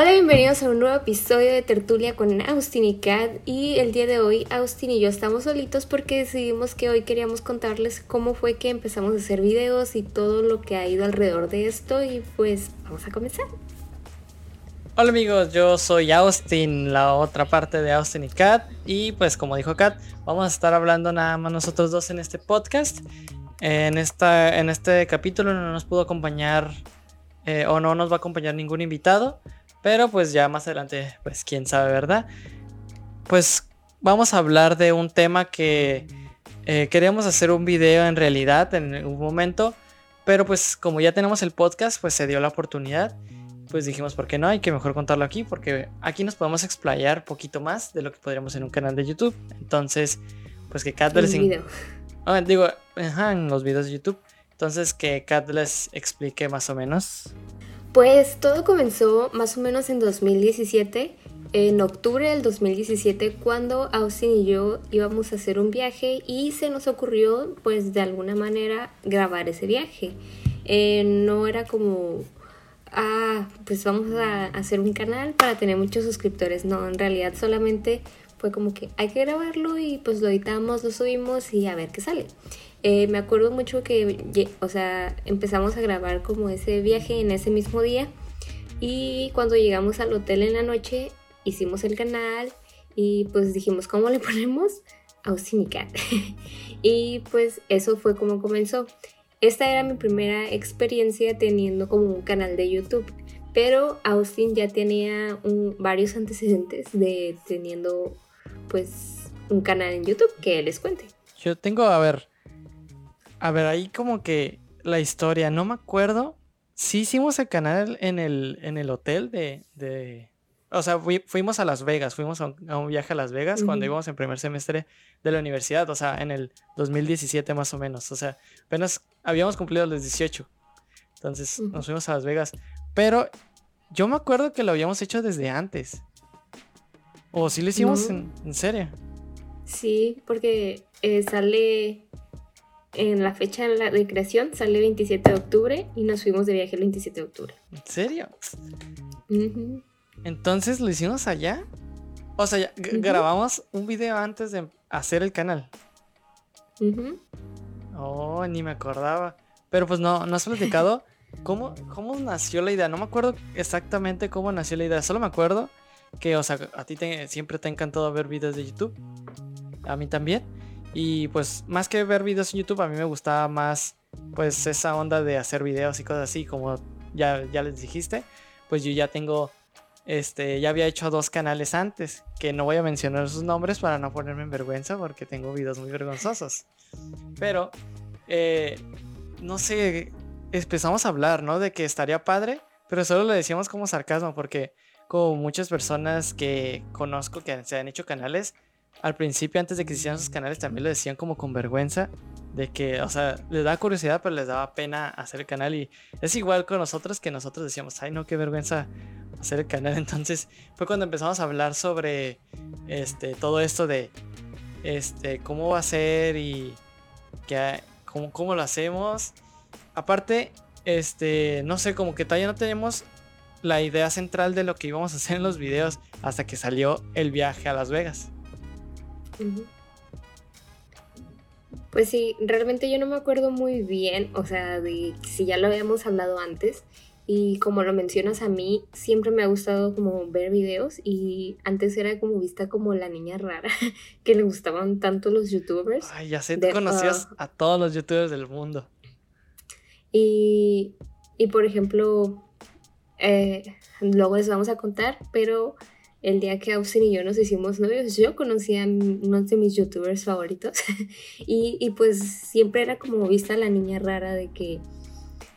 Hola, bienvenidos a un nuevo episodio de Tertulia con Austin y Kat. Y el día de hoy, Austin y yo estamos solitos porque decidimos que hoy queríamos contarles cómo fue que empezamos a hacer videos y todo lo que ha ido alrededor de esto. Y pues vamos a comenzar. Hola amigos, yo soy Austin, la otra parte de Austin y Kat. Y pues como dijo Kat, vamos a estar hablando nada más nosotros dos en este podcast. En, esta, en este capítulo no nos pudo acompañar eh, o no nos va a acompañar ningún invitado. Pero pues ya más adelante, pues quién sabe, ¿verdad? Pues vamos a hablar de un tema que eh, queríamos hacer un video en realidad en un momento. Pero pues como ya tenemos el podcast, pues se dio la oportunidad. Pues dijimos, ¿por qué no? Hay que mejor contarlo aquí porque aquí nos podemos explayar poquito más de lo que podríamos en un canal de YouTube. Entonces, pues que Kat les... Ah, digo, en los videos de YouTube. Entonces que Kat les explique más o menos. Pues todo comenzó más o menos en 2017, en octubre del 2017, cuando Austin y yo íbamos a hacer un viaje y se nos ocurrió, pues de alguna manera, grabar ese viaje. Eh, no era como, ah, pues vamos a hacer un canal para tener muchos suscriptores. No, en realidad solamente fue como que hay que grabarlo y pues lo editamos, lo subimos y a ver qué sale. Eh, me acuerdo mucho que, o sea, empezamos a grabar como ese viaje en ese mismo día y cuando llegamos al hotel en la noche hicimos el canal y pues dijimos, ¿cómo le ponemos? Austin y Cat. y pues eso fue como comenzó. Esta era mi primera experiencia teniendo como un canal de YouTube, pero Austin ya tenía varios antecedentes de teniendo pues un canal en YouTube que les cuente. Yo tengo, a ver, a ver, ahí como que la historia, no me acuerdo. Sí hicimos el canal en el, en el hotel de, de... O sea, fuimos a Las Vegas, fuimos a un, viaje a Las Vegas cuando íbamos en primer semestre de la universidad, o sea, en el 2017 más o menos. O sea, apenas habíamos cumplido los 18. Entonces nos fuimos a Las Vegas. Pero yo me acuerdo que lo habíamos hecho desde antes. ¿O sí lo hicimos en, serio? Sí, porque eh, sale en la fecha de creación sale 27 de octubre y nos fuimos de viaje el 27 de octubre. ¿En serio? Entonces lo hicimos allá. O sea, grabamos un video antes de hacer el canal. Oh, ni me acordaba. Pero pues no, no has platicado cómo, cómo nació la idea. No me acuerdo exactamente cómo nació la idea. Solo me acuerdo que, o sea, a ti siempre te ha encantado ver videos de YouTube. A mí también. Y pues más que ver videos en YouTube, a mí me gustaba más pues esa onda de hacer videos y cosas así, como ya, ya les dijiste, pues yo ya tengo, este, ya había hecho dos canales antes, que no voy a mencionar sus nombres para no ponerme en vergüenza porque tengo videos muy vergonzosos. Pero, eh, no sé, empezamos a hablar, ¿no? De que estaría padre, pero solo lo decíamos como sarcasmo porque como muchas personas que conozco que se han hecho canales, al principio, antes de que hicieran sus canales, también lo decían como con vergüenza. De que, o sea, les daba curiosidad, pero les daba pena hacer el canal. Y es igual con nosotros que nosotros decíamos, ay, no, qué vergüenza hacer el canal. Entonces, fue cuando empezamos a hablar sobre este, todo esto de este, cómo va a ser y que, cómo, cómo lo hacemos. Aparte, este, no sé, como que todavía no tenemos la idea central de lo que íbamos a hacer en los videos hasta que salió el viaje a Las Vegas. Pues sí, realmente yo no me acuerdo muy bien, o sea, de si ya lo habíamos hablado antes. Y como lo mencionas a mí, siempre me ha gustado como ver videos y antes era como vista como la niña rara que le gustaban tanto los youtubers. Ay, ya sé, tú conocías a todos los youtubers del mundo. Y, y por ejemplo, eh, luego les vamos a contar, pero el día que Austin y yo nos hicimos novios, yo conocí a uno de mis youtubers favoritos y, y, pues siempre era como vista la niña rara de que,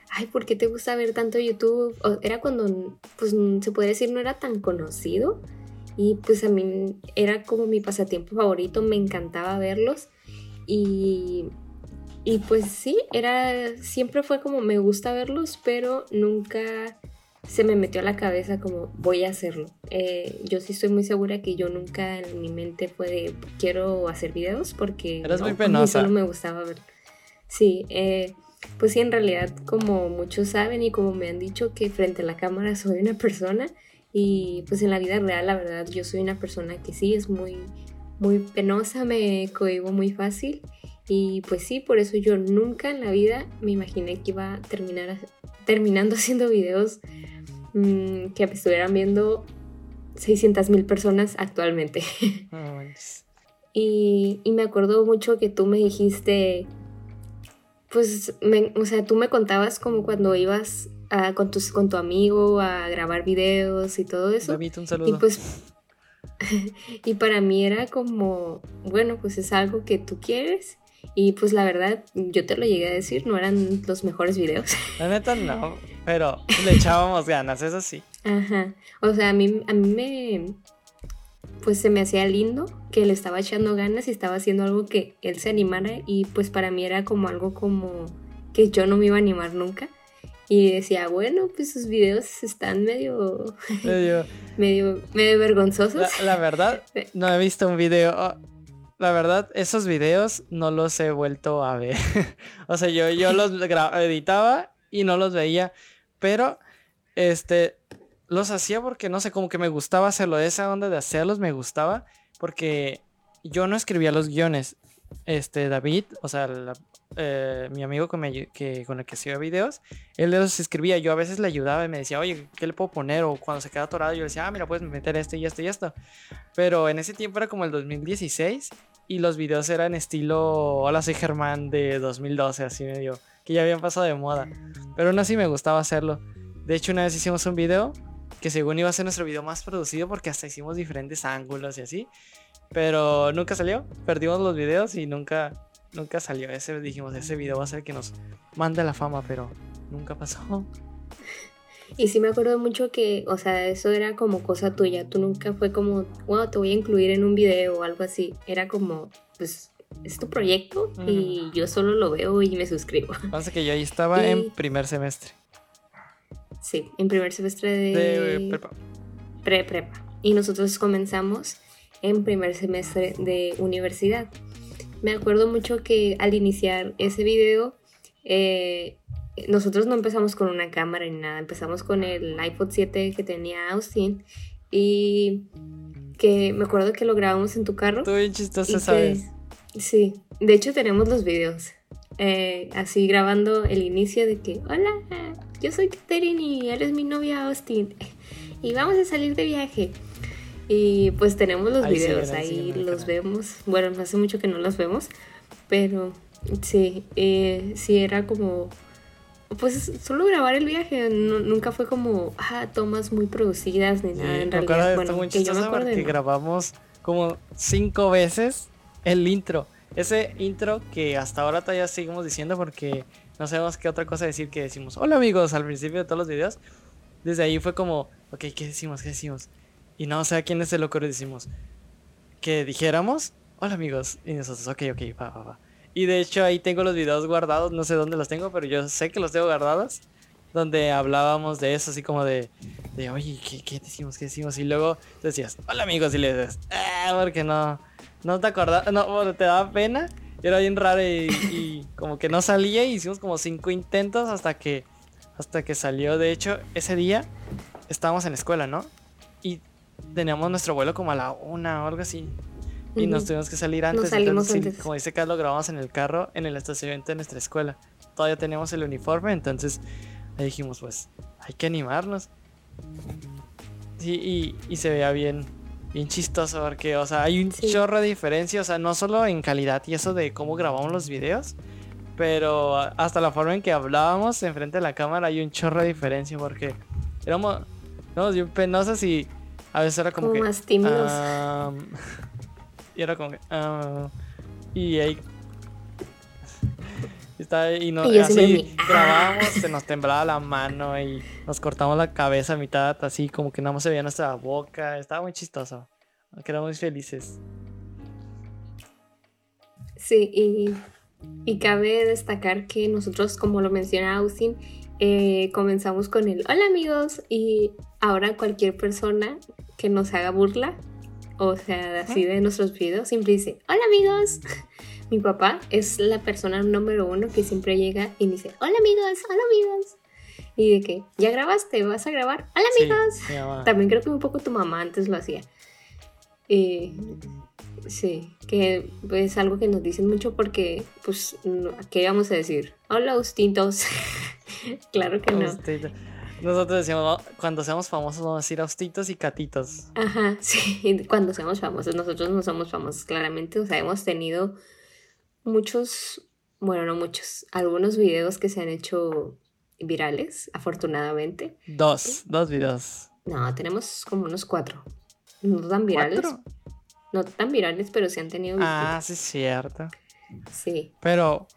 ay, ¿por qué te gusta ver tanto YouTube? era cuando, pues se puede decir, no era tan conocido y pues a mí era como mi pasatiempo favorito, me encantaba verlos y, y pues sí, era, siempre fue como me gusta verlos, pero nunca se me metió a la cabeza como voy a hacerlo. Eh, yo sí estoy muy segura que yo nunca en mi mente fue de quiero hacer videos porque Eres muy penosa. solo me gustaba ver. Sí, eh, pues sí, en realidad como muchos saben y como me han dicho que frente a la cámara soy una persona Y pues en la vida real, la verdad, yo soy una persona que sí es muy, muy penosa, me cohibo muy fácil. Y pues sí, por eso yo nunca en la vida me imaginé que iba a terminar terminando haciendo videos mmm, que estuvieran viendo 600 mil personas actualmente. y, y, me acuerdo mucho que tú me dijiste, pues, me, o sea, tú me contabas como cuando ibas a, con, tus, con tu amigo a grabar videos y todo eso. David, un saludo. Y pues, y para mí era como, bueno, pues es algo que tú quieres y pues la verdad, yo te lo llegué a decir, no eran los mejores videos. La neta no, pero le echábamos ganas, eso sí. Ajá. O sea, a mí, a mí me. Pues se me hacía lindo que le estaba echando ganas y estaba haciendo algo que él se animara. Y pues para mí era como algo como que yo no me iba a animar nunca. Y decía, bueno, pues sus videos están medio. medio. medio, medio vergonzosos. La, la, verdad, no he visto un video. Oh, la verdad, esos videos no los he vuelto a ver. o sea, yo, yo los editaba y no los veía. Pero, este, los hacía porque, no sé, como que me gustaba hacerlo. Esa onda de hacerlos me gustaba porque yo no escribía los guiones. Este, David, o sea, eh, mi amigo con, que, con el que hacía videos, él los escribía. Yo a veces le ayudaba y me decía, oye, ¿qué le puedo poner? O cuando se queda atorado, yo le decía, ah, mira, puedes meter esto y esto y esto. Pero en ese tiempo era como el 2016 y los videos eran estilo Hola soy Germán de 2012, así medio, que ya habían pasado de moda. Pero aún así me gustaba hacerlo. De hecho, una vez hicimos un video que según iba a ser nuestro video más producido porque hasta hicimos diferentes ángulos y así. Pero nunca salió, perdimos los videos y nunca, nunca salió. Ese dijimos, ese video va a ser que nos mande la fama, pero nunca pasó. Y sí me acuerdo mucho que, o sea, eso era como cosa tuya. Tú nunca fue como, wow, te voy a incluir en un video o algo así. Era como, pues, es tu proyecto y yo solo lo veo y me suscribo. Pasa que yo ahí estaba en primer semestre. Sí, en primer semestre de, prepa. Pre-prepa. Y nosotros comenzamos en primer semestre de universidad. Me acuerdo mucho que al iniciar ese video, eh, nosotros no empezamos con una cámara ni nada, empezamos con el iPod 7 que tenía Austin y que me acuerdo que lo grabamos en tu carro. Estuvo bien chistoso, ¿sabes? Sí, de hecho tenemos los videos. Eh, así grabando el inicio de que, hola, yo soy Katherine y él es mi novia Austin y vamos a salir de viaje. Y pues tenemos los videos, ahí, los vemos. Bueno, hace mucho que no los vemos, pero sí, eh, sí era como pues solo grabar el viaje, nunca fue como, ah, tomas muy producidas ni nada. en realidad, bueno, que yo me acuerdo que grabamos como cinco veces el intro. Ese intro que hasta ahora todavía seguimos diciendo porque no sabemos qué otra cosa decir que decimos, hola amigos, al principio de todos los videos. Desde ahí fue como, ok, ¿qué decimos? ¿Qué decimos? Y no sé a quién es el loco decimos que dijéramos, hola amigos. Y nosotros, ok, ok, va, va, va. Y de hecho ahí tengo los videos guardados, no sé dónde los tengo, pero yo sé que los tengo guardados. Donde hablábamos de eso, así como de, de oye, ¿qué, ¿qué, decimos? ¿Qué decimos? Y luego decías, hola amigos, y le dices, ah, porque no, no te acordás, no, te daba pena. Y era bien raro y, como que no salía. Y hicimos como cinco intentos hasta que, hasta que salió. De hecho, ese día estábamos en la escuela, ¿no? Y teníamos nuestro vuelo como a la una o algo así. Y nos tuvimos que salir antes. entonces, como dice Carlos, grabamos en el carro en el estacionamiento de nuestra escuela. Todavía teníamos el uniforme, entonces ahí dijimos, pues, hay que animarnos. Sí, y, se veía bien, bien chistoso porque, o sea, hay un chorro de diferencia, o sea, no solo en calidad y eso de cómo grabamos los videos, pero hasta la forma en que hablábamos enfrente de la cámara hay un chorro de diferencia porque éramos, éramos bien penosos y a veces era como, que... Más tímidos. Y era como que. Y ahí. Está, y, no, así grabábamos, se nos temblaba la mano y nos cortamos la cabeza a mitad, así como que nada más se veía nuestra boca. Estaba muy chistoso. Quedamos muy felices. Sí, y, y, cabe destacar que nosotros, como lo menciona Austin, eh, comenzamos con el hola amigos y ahora cualquier persona que nos haga burla o sea, así de nuestros videos, siempre dice, hola amigos. Mi papá es la persona número uno que siempre llega y dice, hola amigos, hola amigos. Y de que, ¿ya grabaste? ¿Vas a grabar? ¡Hola, amigos! También creo que un poco tu mamá antes lo hacía. Sí, que es algo que nos dicen mucho porque, pues, ¿qué íbamos a decir? Hola, Austitos. claro que no. Austito. Nosotros decíamos, "Va- cuando seamos famosos vamos a decir austitos y catitos. Ajá, sí, cuando seamos famosos, nosotros no somos famosos claramente, o sea, hemos tenido muchos, bueno, no muchos, algunos videos que se han hecho virales, afortunadamente. Dos, dos videos. No, tenemos como unos cuatro. No tan virales. ¿Cuatro? No tan virales, pero sí han tenido Ah, sí, es cierto. Sí. Pero,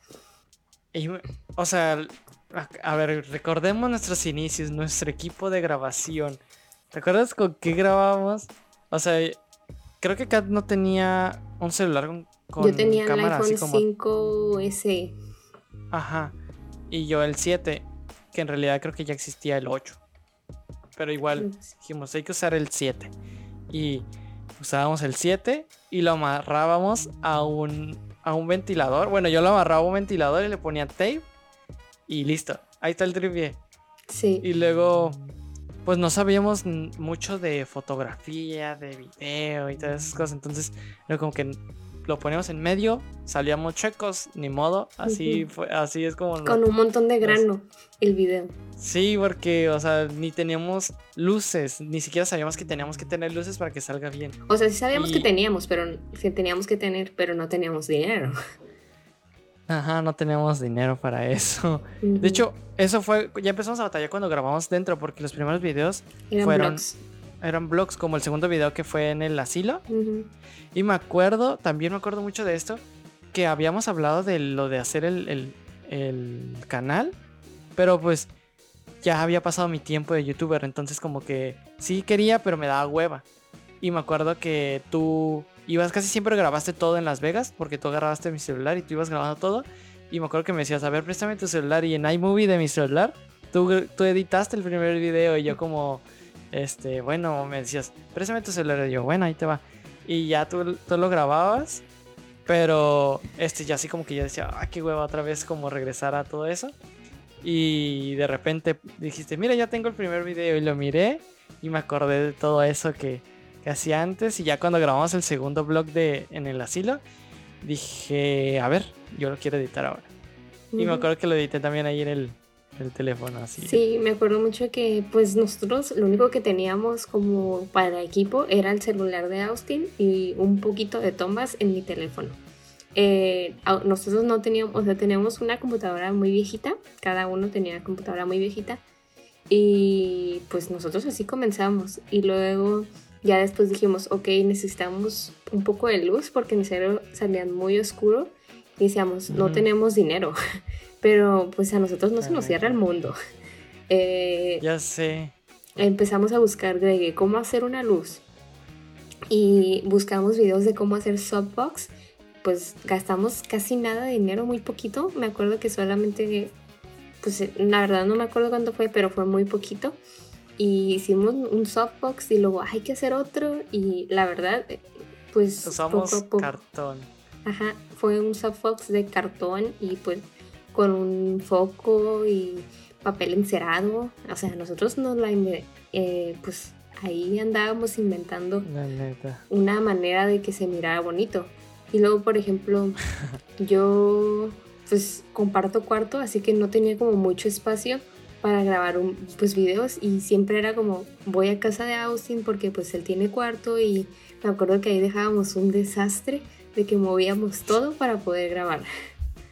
y o sea, a, a ver, recordemos nuestros inicios, nuestro equipo de grabación. ¿Te acuerdas con qué grabábamos? O sea, creo que Kat no tenía un celular con, con Yo tenía el iPhone como... 5S. Ajá. Y yo el 7, que en realidad creo que ya existía el 8. Pero igual dijimos, hay que usar el 7. Y usábamos el 7 y lo amarrábamos a un, a un ventilador. Bueno, yo lo amarraba a un ventilador y le ponía tape y listo. Ahí está el tripié. Sí. Y luego, pues no sabíamos mucho de fotografía, de video y todas esas cosas. Entonces, era como que lo poníamos en medio, salíamos checos, ni modo. Así, fue, así es como... lo- Con un montón de grano el video. Sí, porque, o sea, ni teníamos luces, ni siquiera sabíamos que teníamos que tener luces para que salga bien. O sea, sí sabíamos que teníamos, pero que teníamos que tener, pero no teníamos dinero. Ajá, no teníamos dinero para eso. De hecho, eso fue, ya empezamos a batallar cuando grabamos dentro, porque los primeros videos Eran fueron- blogs. Eran vlogs, como el segundo video que fue en el asilo. Y me acuerdo, también me acuerdo mucho de esto, que habíamos hablado de lo de hacer el, el- el canal, pero pues ya había pasado mi tiempo de youtuber, entonces como que sí quería, pero me daba hueva. Y me acuerdo que tú ibas, casi siempre grabaste todo en Las Vegas, porque tú agarraste mi celular y tú ibas grabando todo. Y me acuerdo que me decías, a ver, préstame tu celular. Y en iMovie de mi celular, tú, tú editaste el primer video y yo como, este, bueno, me decías, préstame tu celular. Y yo, bueno, ahí te va. Y ya tú, tú lo grababas. Pero, este, ya así como que yo decía, ah, qué hueva otra vez como regresar a todo eso. Y de repente dijiste, mira, ya tengo el primer video y lo miré y me acordé de todo eso que, que hacía antes. Y ya cuando grabamos el segundo vlog de En el Asilo, dije, a ver, yo lo quiero editar ahora. Y me acuerdo que lo edité también ahí en el, el teléfono, así. Sí, me acuerdo mucho que pues nosotros lo único que teníamos como para equipo era el celular de Austin y un poquito de tomas en mi teléfono. Eh, nosotros no teníamos, o sea, teníamos una computadora muy viejita, cada uno tenía una computadora muy viejita y pues nosotros así comenzamos y luego ya después dijimos, ok, necesitamos un poco de luz porque en serio salían muy oscuro y decíamos, no tenemos dinero, pero pues a nosotros no se nos cierra el mundo. Eh, Ya sé. empezamos a buscar de cómo hacer una luz y buscamos videos de cómo hacer softbox. Pues gastamos casi nada de dinero, muy poquito. Me acuerdo que solamente, pues la verdad no me acuerdo cuánto fue, pero fue muy poquito. Y hicimos un softbox y luego hay que hacer otro. Y la verdad, pues Usamos poco poco. cartón. Ajá, fue un softbox de cartón y pues con un foco y papel encerado. O sea, nosotros nos la eh, pues ahí andábamos inventando La neta. una manera de que se mirara bonito. Y luego, por ejemplo, yo pues comparto cuarto, así que no tenía como mucho espacio para grabar un, pues videos y siempre era como voy a casa de Austin porque pues él tiene cuarto y me acuerdo que ahí dejábamos un desastre de que movíamos todo para poder grabar.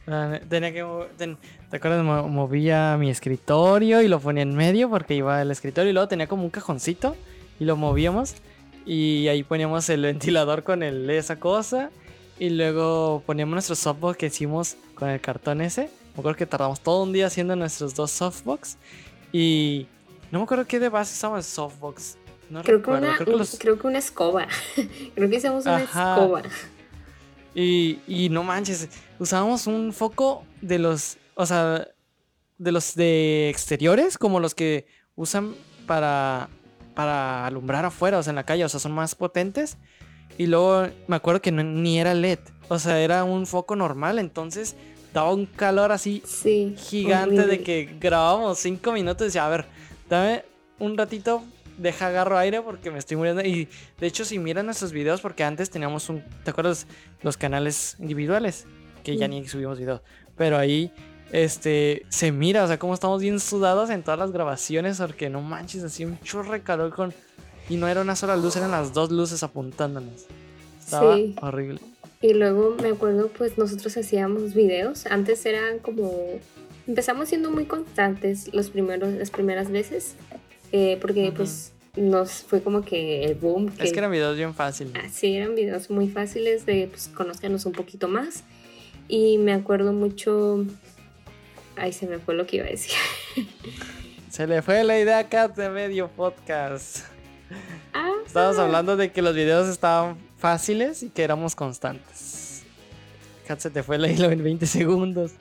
Ne- Tenía que ten- ¿Te acuerdas? Mo- Movía mi escritorio y lo ponía en medio porque iba al escritorio y luego tenía como un cajoncito y lo movíamos y ahí poníamos el ventilador con el, esa cosa y luego poníamos nuestro softbox que hicimos con el cartón ese. Me acuerdo que tardamos todo un día haciendo nuestros dos softbox y no me acuerdo qué de base usamos el softbox. No Creo que, una, creo que un- los- creo que una escoba. creo que hicimos una Ajá. escoba. Y, y no manches, usábamos un foco de los, o sea, de los de exteriores, como los que usan para, para alumbrar afuera, o sea, en la calle, o sea, son más potentes. Y luego me acuerdo que no- ni era LED, o sea, era un foco normal, entonces daba un calor así Sí. gigante de que grabábamos cinco minutos y decía, a ver, dame un ratito, deja agarro aire porque me estoy muriendo. Y de hecho, si miran nuestros videos, porque antes teníamos un, ¿te acuerdas? Los canales individuales, que ya ni subimos videos. Pero ahí, este, se mira, o sea, cómo estamos bien sudados en todas las grabaciones, porque no manches, así un chorro de calor con... Y no era una sola luz, eran las dos luces apuntándonos. Estaba Sí. horrible. Y luego me acuerdo, pues nosotros hacíamos videos. Antes eran como. Empezamos siendo muy constantes los primeros, las primeras veces. Eh, porque pues nos fue como que el boom. Es que eran videos bien fáciles. Así eran videos muy fáciles de pues conozcanos un poquito más. Y me acuerdo mucho. Ay, se me fue lo que iba a decir. Se le fue la idea a Kat de medio podcast. Ah, Estábamos hablando de que los videos estaban fáciles y que éramos constantes. Kat se te fue la hilo en 20 segundos.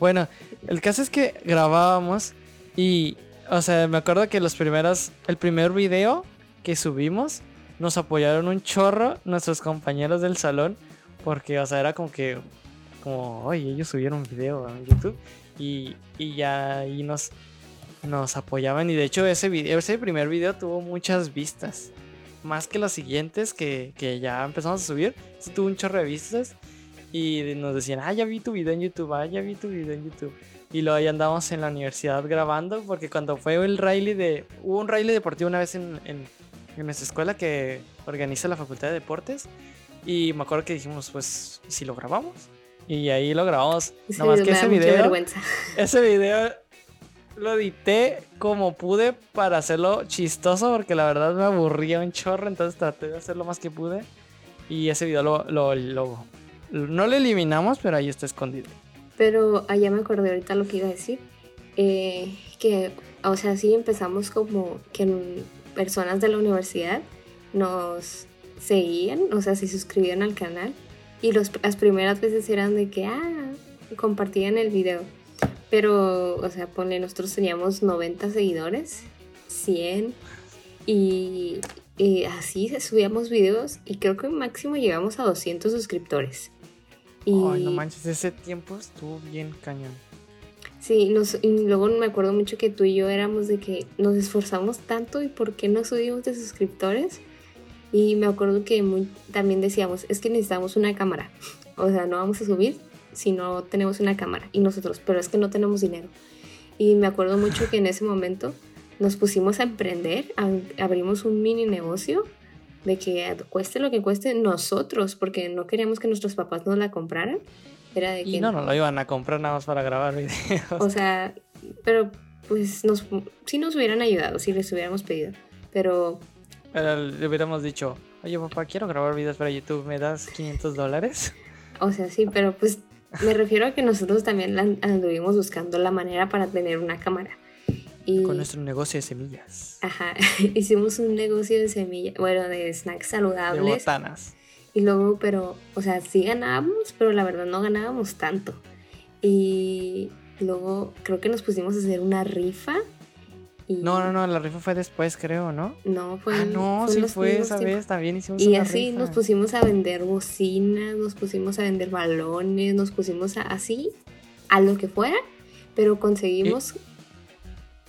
Bueno, el caso es que grabábamos y, o sea, me acuerdo que los primeros, el primer video que subimos, nos apoyaron un chorro nuestros compañeros del salón, porque, o sea, era como que, como, oye, ellos subieron un video a YouTube y, y ya ahí nos, nos apoyaban y de hecho ese video, ese primer video tuvo muchas vistas. Más que los siguientes que, que ya empezamos a subir. Tuvo un chorro de vistas. Y nos decían, ah, ya vi tu video en YouTube, ah, ya vi tu video en YouTube. Y luego ahí andamos en la universidad grabando. Porque cuando fue el rally de. Hubo un rally deportivo una vez en, en, en nuestra escuela que organiza la Facultad de Deportes. Y me acuerdo que dijimos, pues, ¿y si lo grabamos? Y ahí lo grabamos. ese Nada más video que ese video. Ese video lo edité como pude para hacerlo chistoso porque la verdad me aburría un chorro, entonces traté de hacer lo más que pude. Y ese video lo, lo, lo- no lo eliminamos, pero ahí está escondido. Pero allá me acordé ahorita lo que iba a decir. eh, que, o sea, sí empezamos como que personas de la universidad nos seguían, o sea, se suscribían al canal. Y los, las primeras veces eran de que, ah, compartían el video. Pero, o sea, ponle, nosotros teníamos 90 seguidores, 100. Y, y así subíamos videos y creo que máximo llegamos a 200 suscriptores. Y, Ay, no manches, ese tiempo estuvo bien cañón. Sí, nos, y luego me acuerdo mucho que tú y yo éramos de que nos esforzamos tanto y por qué no subimos de suscriptores. Y me acuerdo que muy- también decíamos, es que necesitamos una cámara. O sea, no vamos a subir si no tenemos una cámara. Y nosotros, pero es que no tenemos dinero. Y me acuerdo mucho que en ese momento nos pusimos a emprender, a- abrimos un mini negocio de que cueste lo que cueste nosotros, porque no queríamos que nuestros papás nos la compraran. Era de Y que no, no lo iban a comprar nada más para grabar videos. o sea, pero pues nos, sí nos hubieran ayudado si les hubiéramos pedido. Pero Pero le hubiéramos dicho, oye papá, quiero grabar videos para YouTube, ¿me das 500 dólares? O sea, sí, pero pues me refiero a que nosotros también la- anduvimos buscando la manera para tener una cámara. Y, Con nuestro negocio de semillas. ajá, hicimos un negocio de semilla, bueno, de snacks De saludables. botanas. Y luego, pero, o sea, sí ganábamos, pero la verdad no ganábamos tanto. Y luego creo que nos pusimos a hacer una rifa. Y No, no, no, la rifa fue después, creo, ¿no? No, fue ah, no, fue sí fue esa tiempos. vez, también hicimos Y una así rifa. nos pusimos a vender bocinas, nos pusimos a vender balones, nos pusimos a, así a lo que fuera, pero conseguimos...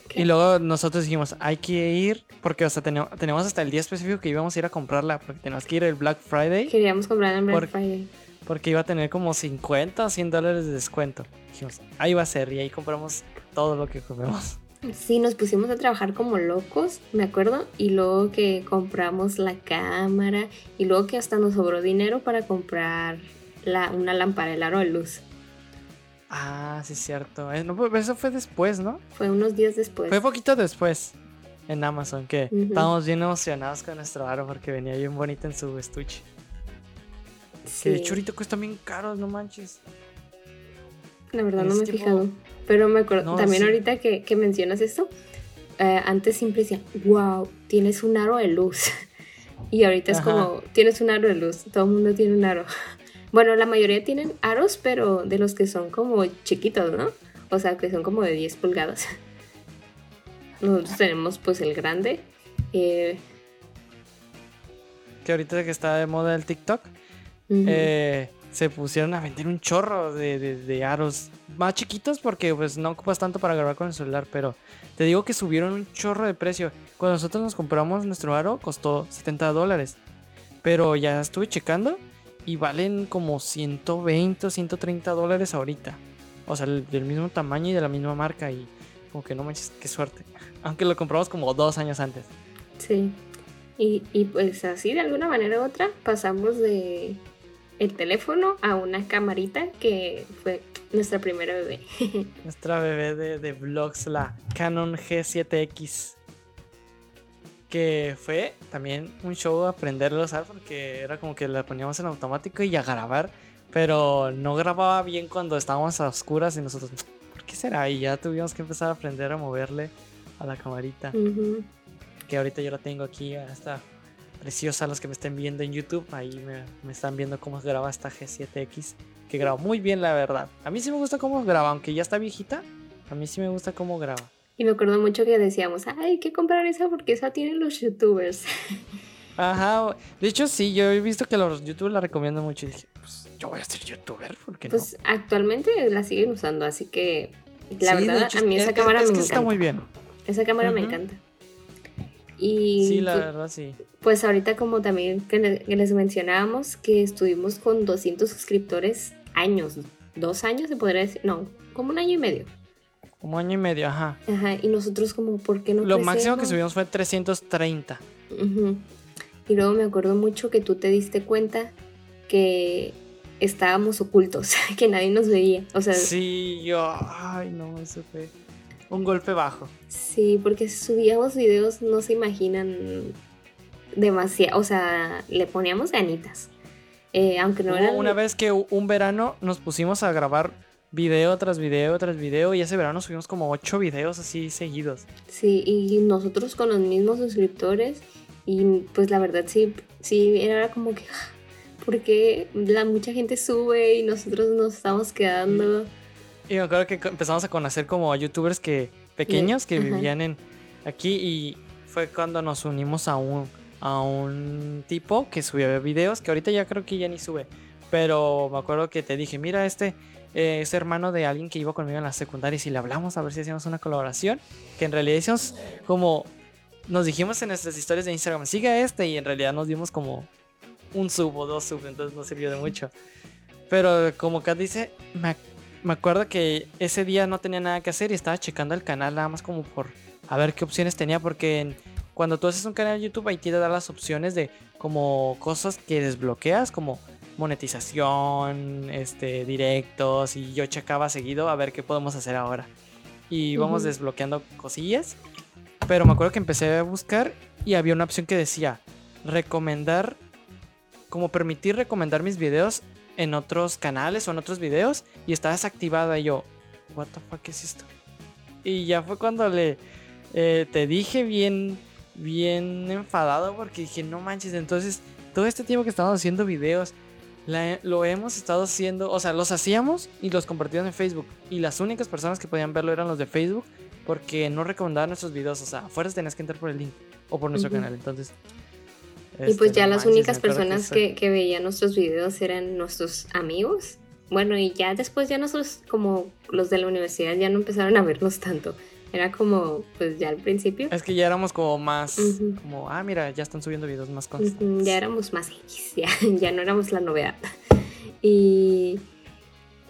¿Qué? Y luego nosotros dijimos, hay que ir, porque o sea, tenemos, tenemos hasta el día específico que íbamos a ir a comprarla, porque teníamos que ir el Black Friday, Queríamos comprar en Black Friday. porque iba a tener como 50 o 100 dólares de descuento. Dijimos, ahí va a ser, y ahí compramos todo lo que comemos. Sí, nos pusimos a trabajar como locos, me acuerdo, y luego que compramos la cámara, y luego que hasta nos sobró dinero para comprar la, una lámpara, el aro de luz. Ah, sí, es cierto. Eh, pero eso fue después, ¿no? Fue unos días después. Fue poquito después en Amazon, que estábamos bien emocionados con nuestro aro porque venía bien bonito en su estuche. Que de Sí. hecho ahorita cuestan bien caros, no manches. La verdad no me he fijado. Pero me acuerdo, No, también sí. ahorita que, que mencionas esto, eh, antes siempre decía, wow, tienes un aro de luz. y ahorita es como, tienes un aro de luz, todo el mundo tiene un aro. Bueno, la mayoría tienen aros, pero de los que son como chiquitos, ¿no? O sea, que son como de 10 pulgadas. Nosotros tenemos pues el grande. eh, Que ahorita que está de moda el TikTok, eh, se pusieron a vender un chorro de, de- de aros más chiquitos porque pues no ocupas tanto para grabar con el celular, pero te digo que subieron un chorro de precio. Cuando nosotros nos compramos nuestro aro costó 70 dólares, pero ya estuve checando y valen como 120 o 130 dólares ahorita. O sea, el- del mismo tamaño y de la misma marca y como que no manches, qué suerte. Aunque lo compramos como dos años antes. Sí. Y, y pues así de alguna manera u otra pasamos de el teléfono a una camarita que fue nuestra primera bebé. Nuestra bebé de, de vlogs, la Canon G7X. Que fue también un show aprenderlo a usar porque era como que la poníamos en automático y a grabar. Pero no grababa bien cuando estábamos a oscuras y nosotros, ¿por qué será? Y ya tuvimos que empezar a aprender a moverle a la camarita. Que ahorita yo la tengo aquí, a esta preciosa, los que me estén viendo en YouTube. Ahí me, me están viendo cómo graba esta G7X. Que graba muy bien, la verdad. A mí sí me gusta cómo graba, aunque ya está viejita. A mí sí me gusta cómo graba. Y me acuerdo mucho que decíamos, ay, hay que comprar esa porque esa tienen los youtubers. Ajá, de hecho sí, yo he visto que los youtubers la recomiendan mucho y dije, pues yo voy a ser youtuber, ¿por qué no? Pues actualmente la siguen usando, así que la Sí, verdad hecho, a mí es- esa es- cámara es me que encanta. está muy bien. Esa cámara me encanta. Y Sí, la pues, verdad sí. pues ahorita como también que les mencionábamos que estuvimos con 200 suscriptores años, dos años se podría decir, no, como un año y medio. Como año y medio, ajá. Ajá, y nosotros como, ¿por qué no Lo máximo que subimos fue 330. Ujú. Y luego me acuerdo mucho que tú te diste cuenta que estábamos ocultos, que nadie nos veía. O sea, sí, Sí, yo, ay no, eso fue un golpe bajo. porque si subíamos videos, no se imaginan demasiado, o sea, le poníamos ganitas. Eh, aunque no Hubo eran... una vez que un verano nos pusimos a grabar video tras video tras video y ese verano subimos como 8 videos así seguidos. Sí, y nosotros con los mismos suscriptores y pues la verdad sí, sí, era como que, ah, porque la mucha gente sube y nosotros nos estamos quedando... Y me acuerdo que empezamos a conocer como a youtubers que pequeños que Ajá. vivían en aquí y fue cuando nos unimos a un a un tipo que subía videos que ahorita ya creo que ya ni sube, pero me acuerdo que te dije, mira este eh, es hermano de alguien que iba conmigo en la secundaria y si le hablamos a ver si hacíamos una colaboración, que en realidad hicimos como nos dijimos en nuestras historias de Instagram, sigue este y en realidad nos dimos como un sub o dos sub, entonces no sirvió de mucho. Pero como Kat dice, me, me acuerdo que ese día no tenía nada que hacer y estaba checando el canal nada más como por a ver qué opciones tenía porque cuando tú haces un canal de YouTube ahí te da las opciones de como cosas que desbloqueas como monetización, este directos y yo checaba seguido a ver qué podemos hacer ahora. Y íbamos desbloqueando cosillas, pero me acuerdo que empecé a buscar y había una opción que decía recomendar como permitir recomendar mis videos en otros canales o en otros videos y está desactivada y yo, what the fuck es esto? Y ya fue cuando le eh, te dije bien bien enfadado porque dije, no manches, entonces todo este tiempo que estábamos haciendo videos la- lo hemos estado haciendo, o sea, los hacíamos y los compartíamos en Facebook y las únicas personas que podían verlo eran los de Facebook porque no recomendaban nuestros videos, o sea, a fuerzas tenías que entrar por el link o por nuestro canal, entonces Y pues este, ya no las manches, únicas personas que, que veían nuestros videos eran nuestros amigos. Bueno, y ya después ya nosotros como los de la universidad ya no empezaron a vernos tanto. Era como, pues ya al principio. Es que ya éramos como más, como, ah, mira, ya están subiendo videos más constantes. Ya éramos más X, ya, ya no éramos la novedad. Y,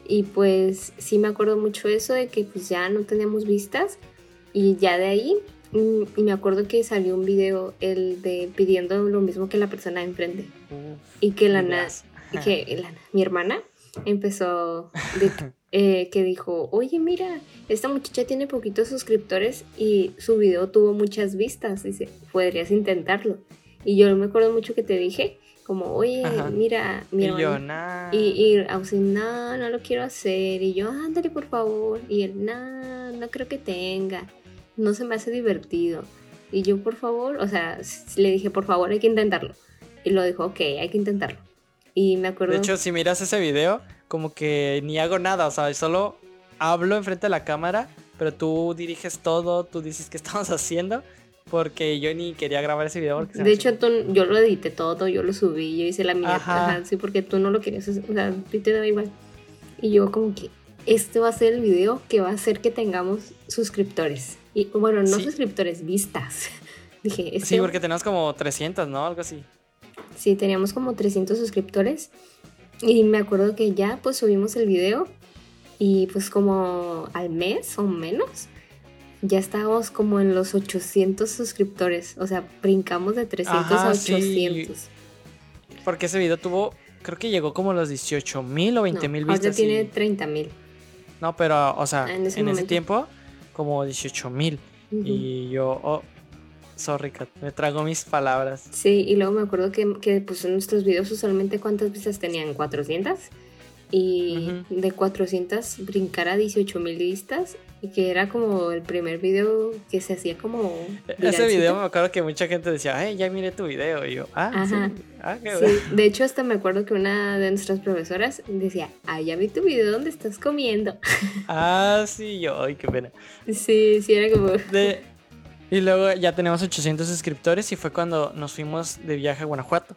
y pues sí me acuerdo mucho eso de que pues ya no teníamos vistas. Y ya de ahí, mm, y me acuerdo que salió un video, el de pidiendo lo mismo que la persona de enfrente. Uf, Y que la na- que la- mi hermana empezó de, eh, que dijo, oye mira, esta muchacha tiene poquitos suscriptores y su video tuvo muchas vistas, dice, podrías intentarlo. Y yo me acuerdo mucho que te dije, como, oye, Ajá. mira, mi Y yo, nah. Y, y Ausi, no, no lo quiero hacer. Y yo, ándale, por favor. Y él, no, no creo que tenga. No se me hace divertido. Y yo, por favor, o sea, le dije, por favor, hay que intentarlo. Y lo dijo, ok, hay que intentarlo. Y me acuerdo. De hecho, si miras ese video, como que ni hago nada, o sea, solo hablo enfrente de la cámara, pero tú diriges todo, tú dices qué estamos haciendo porque yo ni quería grabar ese video. De hecho, tú- yo lo edité todo, yo lo subí, yo hice la ajá, sí, porque tú no lo querías, o sea, a ti te daba igual. Y yo como que este va a ser el video que va a hacer que tengamos suscriptores. Y bueno, no Sí. suscriptores, vistas. Dije, este Sí, porque tenemos como 300, ¿no? Algo así. Sí, teníamos como 300 suscriptores. Y me acuerdo que ya pues subimos el video y pues como al mes o menos ya estábamos como en los 800 suscriptores. O sea, brincamos de 300 Ajá, a sí. 800. Porque ese video tuvo, creo que llegó como a los 18 mil o 20 mil no, vistas. tiene y- 30 mil. No, pero, o sea, Ah, en en ese, ese momento. tiempo, como 18 mil. Y yo, oh, sorry, Kat, me trago mis palabras. Sí, y luego me acuerdo que, que pues en nuestros videos usualmente cuántas vistas tenían, 400. Y Ujú. de 400 brincar a 18 mil vistas. Y que era como el primer video que se hacía como... Ese viralcito. video me acuerdo que mucha gente decía, ay, ya miré tu video. Y yo, ah, Ajá. sí. Ah, qué Sí, bueno. de hecho hasta me acuerdo que una de nuestras profesoras decía, ah, ya vi tu video donde estás comiendo. Ah, sí, yo, ay, qué pena. Sí, sí, era como... De- Y luego ya tenemos 800 suscriptores y fue cuando nos fuimos de viaje a Guanajuato.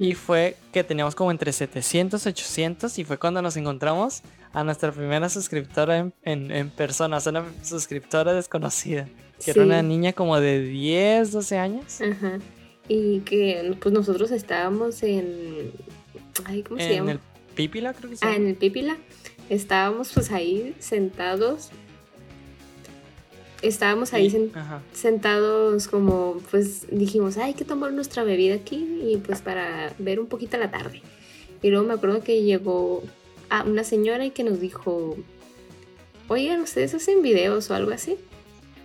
Y fue que teníamos como entre 700 y 800 y fue cuando nos encontramos a nuestra primera suscriptora en, en, en persona, o sea, una suscriptora desconocida. Que era Sí. una niña como de 10, 12 años. Ajá. Y que pues nosotros estábamos en... Ay, ¿cómo se En llama? el Pípila, creo que sí. Ah, en el Pípila. Estábamos pues ahí sentados. Estábamos ahí sen- Ajá. sentados como pues dijimos, "Ay, hay que tomar nuestra bebida aquí y pues para ver un poquito la tarde. Y luego me acuerdo que llegó a una señora y que nos dijo, oigan, ¿ustedes hacen videos o algo así?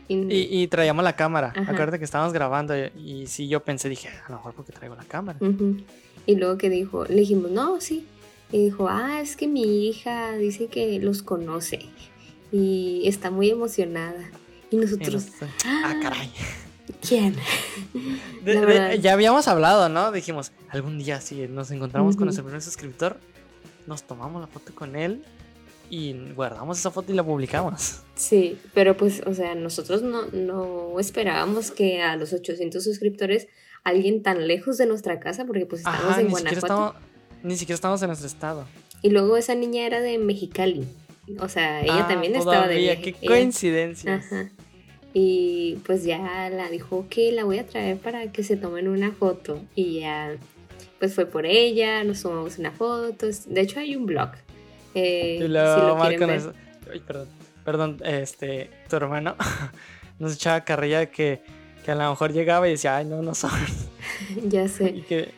Y, Y, y traíamos la cámara. Ajá. Acuérdate que estábamos grabando y, y sí, yo pensé, dije, a lo mejor porque traigo la cámara. Ujú. Y luego que dijo, le dijimos, no, sí. Y dijo, ah, es que mi hija dice que los conoce y está muy emocionada. Y Y nosotros, nosotros, ah, caray. ¿quién? De- de- ya habíamos hablado, ¿no? Dijimos, algún día si nos encontramos con Ujú. nuestro primer suscriptor, nos tomamos la foto con él y guardamos esa foto y la publicamos. Sí, pero pues, o sea, nosotros no, no esperábamos que a los 800 suscriptores alguien tan lejos de nuestra casa, porque pues estábamos Ajá, en ni siquiera, Guanajuato. estamos, ni siquiera estamos en nuestro estado. Y luego esa niña era de Mexicali. O sea, ella Ah, también estaba de todavía, viaje. Qué coincidencia. Ajá. Y pues ya la dijo que la voy a traer para que se tomen una foto. Y ya, pues fue por ella, nos tomamos una foto. De hecho, hay un blog. eh, Y si luego lo Marco quieren ver. nos... Ay, perdón, perdón, este, tu hermano nos echaba carrilla de que, que a lo mejor llegaba y decía, ay, no, no son. Ya y sé. que,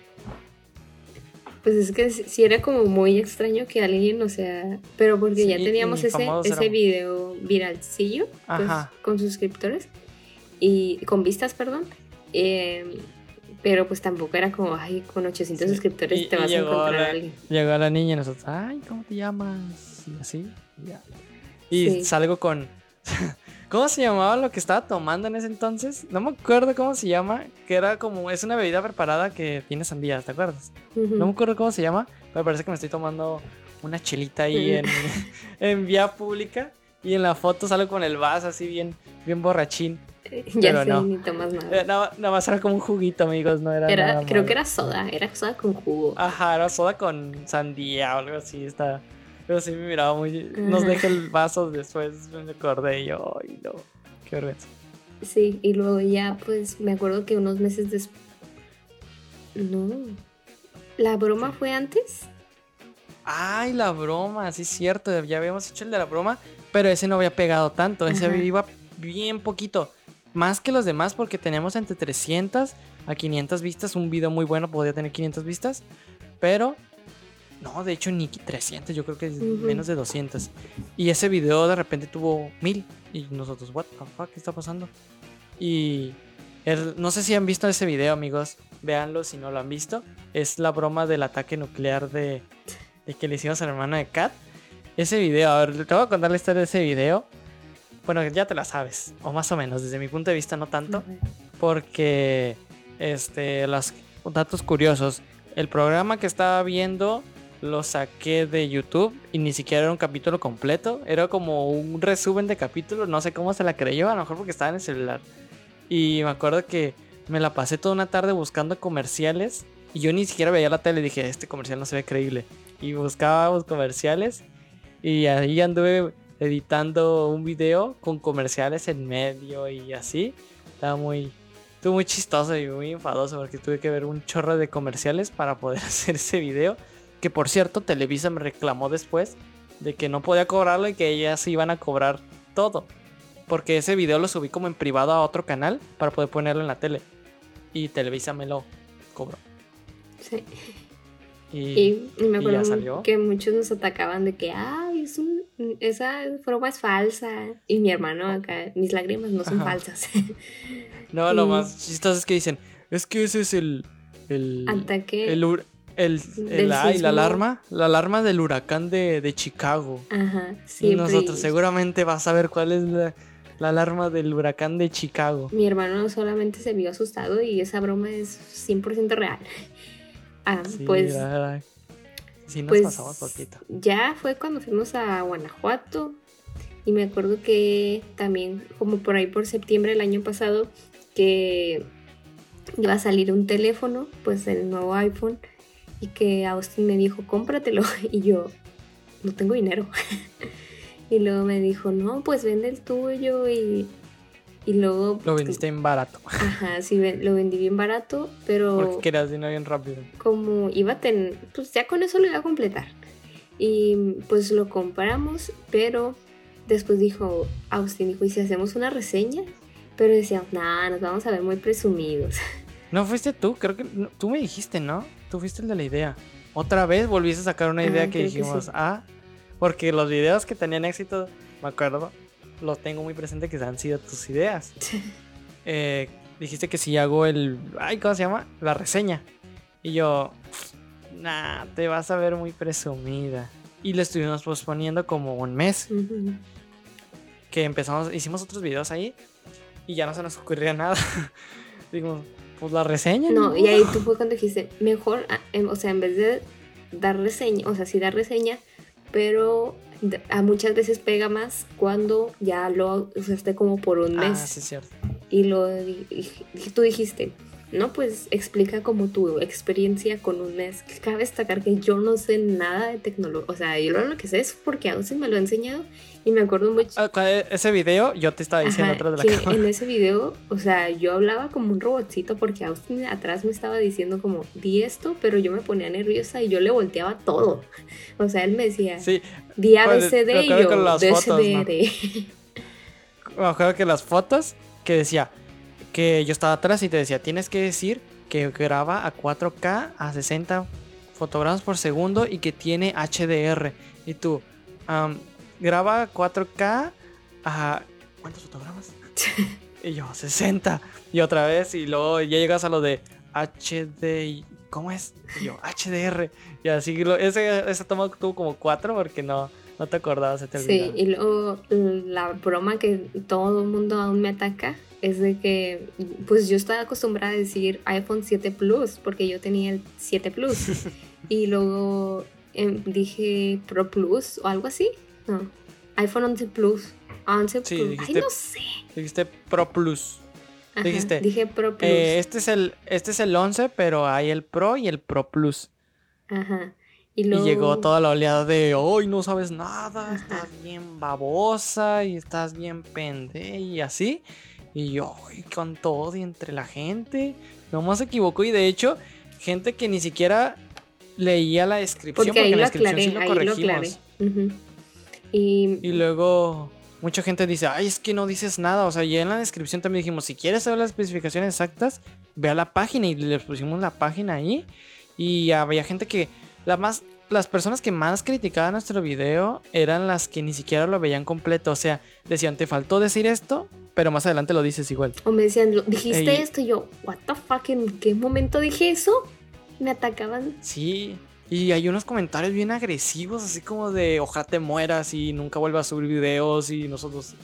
Pues es que sí era como muy extraño que alguien, o sea, pero porque Sí, ya teníamos ese, ese video viralcillo pues, con suscriptores y con vistas, perdón. eh, pero pues tampoco era como, ay, con 800 Sí, suscriptores y- te vas a encontrar la- a alguien. Llegó la niña y nosotros, ay, ¿cómo te llamas? Y así, y ya. Y Sí. salgo con. ¿Cómo se llamaba lo que estaba tomando en ese entonces? No me acuerdo cómo se llama. Que era como. Es una bebida preparada que tiene sandías, ¿te acuerdas? No me acuerdo cómo se llama. Pero parece que me estoy tomando una chelita ahí en, en vía pública. Y en la foto salgo con el vaso así bien, bien borrachín. ya pero sé, no. ni tomas nada. Eh, Nada, nada más era como un juguito, amigos. No era. Era, nada creo que era soda, era soda con jugo. Ajá, era soda con sandía o algo así, está. Pero sí me miraba muy. Nos deja el vaso después, me acordé y yo, ay no, qué vergüenza. Sí, y luego ya, pues me acuerdo que unos meses después. No. ¿La broma fue antes? Ay, la broma, sí es cierto, ya habíamos hecho el de la broma, pero ese no había pegado tanto, ese Ajá. iba bien poquito. Más que los demás porque tenemos entre 300 a 500 vistas, un video muy bueno podría tener 500 vistas, pero no, de hecho ni 300, yo creo que menos de 200. Y ese video de repente tuvo 1000 y nosotros, what the fuck, ¿qué está pasando? Y el- no sé si han visto ese video, amigos, véanlo si no lo han visto. Es la broma del ataque nuclear de, de que le hicimos a la hermana de Kat. Ese video, a ver, te voy a contar la historia de ese video. Bueno, ya te la sabes, o más o menos, desde mi punto de vista no tanto porque este los datos curiosos el programa que estaba viendo lo saqué de YouTube y ni siquiera era un capítulo completo era como un resumen de capítulos no sé cómo se la creyó a lo mejor porque estaba en el celular Y me acuerdo que me la pasé toda una tarde buscando comerciales y yo ni siquiera veía la tele dije, este comercial no se ve creíble. Y buscaba los comerciales y ahí anduve editando un video con comerciales en medio y así. Estaba muy, estuvo muy chistoso y muy enfadoso porque tuve que ver un chorro de comerciales para poder hacer ese video. Que por cierto, Televisa me reclamó después de que no podía cobrarlo y que ellas iban a cobrar todo. Porque ese video lo subí como en privado a otro canal para poder ponerlo en la tele. Y Televisa me lo cobró. Sí. Y, Y, y me y ya acuerdo salió. que muchos nos atacaban de que, ay, es un, esa broma es falsa. Y mi hermano acá, mis lágrimas no son Ajá. falsas. No, lo más chistoso es que dicen, es que ese es el... El, Ataque. el, el, el- ay, la alarma, la alarma del huracán de, de Chicago. Ajá, Y siempre. nosotros seguramente vas a ver cuál es la, la alarma del huracán de Chicago. Mi hermano solamente se vio asustado y esa broma es 100% real. Ah, Sí, pues, la. Sí, nos pues pasamos poquito. ya fue cuando fuimos a Guanajuato y me acuerdo que también como por ahí por septiembre del año pasado que iba a salir un teléfono, pues el nuevo iPhone y que Austin me dijo cómpratelo y yo no tengo dinero y luego me dijo no pues vende el tuyo y, y luego Lo vendiste en barato. ajá sí lo vendí bien barato pero Porque querías dinero bien rápido. como iba a tener, pues ya con eso lo iba a completar. Y pues lo compramos, pero después dijo, Austin dijo, ¿y si hacemos una reseña? Pero decíamos, nada, nos vamos a ver muy presumidos. ¿No fuiste tú? Creo que tú me dijiste, ¿no? Tú fuiste el de la idea. Otra vez volviste a sacar una Ah, idea que dijimos, sí. ah, porque los videos que tenían éxito, me acuerdo, los tengo muy presente que han sido tus ideas. Eh, dijiste que si hago el, ay, ¿cómo se llama? La reseña. Y yo, nah, te vas a ver muy presumida. Y le estuvimos posponiendo como un mes, que empezamos, hicimos otros videos ahí y ya no se nos ocurría nada. Dijimos, pues la reseña. No, y ahí tú fue cuando dijiste, mejor, ah, o sea, en vez de dar reseña, o sea, sí dar reseña, pero a muchas veces pega más cuando ya lo usaste como por un Ah, mes. sí, es cierto. y lo di- y tú dijiste, no, pues explica como tu experiencia con un mes. Cabe destacar que yo no sé nada de tecnología, o sea, yo lo que sé es porque Austin me lo ha enseñado y me acuerdo mucho. Ah, e- ese video yo te estaba diciendo atrás de la cámara. en ese video, o sea, yo hablaba como un robotcito porque Austin atrás me estaba diciendo como, di esto, pero yo me ponía nerviosa y yo le volteaba todo. O sea, él me decía, Sí, di pues, ABCD me y yo. DSDR. me acuerdo que las fotos que decía que yo estaba atrás y te decía, tienes que decir que graba a 4K a 60 fotogramas por segundo y que tiene HDR. Y tú, am, graba 4K a... ¿Cuántos fotogramas? y yo, 60. Y otra vez, y luego ya llegas a lo de HD... ¿Cómo es? Y yo, HDR. Y así, lo- ese, ese toma tuvo como 4 porque no, no te acordabas, se te Sí, y luego la broma que todo el mundo aún me ataca es de que, pues yo estaba acostumbrada a decir iPhone 7 Plus, porque yo tenía el 7 Plus. y luego em, dije Pro Plus o algo así. No, iPhone 11 Plus. 11 Sí, Plus. dijiste- Ay, no sé. Dijiste Pro Plus. Ajá, dijiste, Dije Pro Plus. Eh, este, es el, este es el 11, pero hay el Pro y el Pro Plus. Ajá. Y, Y luego, llegó toda la oleada de, hoy no sabes nada, estás bien babosa y estás bien pende y así. Y yo, y con todo y entre la gente, no se equivocó y de hecho, gente que ni siquiera leía la descripción Porque porque, ahí la descripción aclaré, sí lo corregimos. Y, Y luego mucha gente dice, ay, es que no dices nada. O sea, ya en la descripción también dijimos, si quieres saber las especificaciones exactas, ve a la página y les pusimos la página ahí. Y había gente que, la más, las personas que más criticaban nuestro video eran las que ni siquiera lo veían completo. O sea, decían, te faltó decir esto, pero más adelante lo dices igual. O me decían, "Lo- dijiste Ey. esto, y yo, what the fuck, ¿en qué momento dije eso? Me atacaban. Sí. Y hay unos comentarios bien agresivos, así como de, ojalá te mueras y nunca vuelvas a subir videos y nosotros...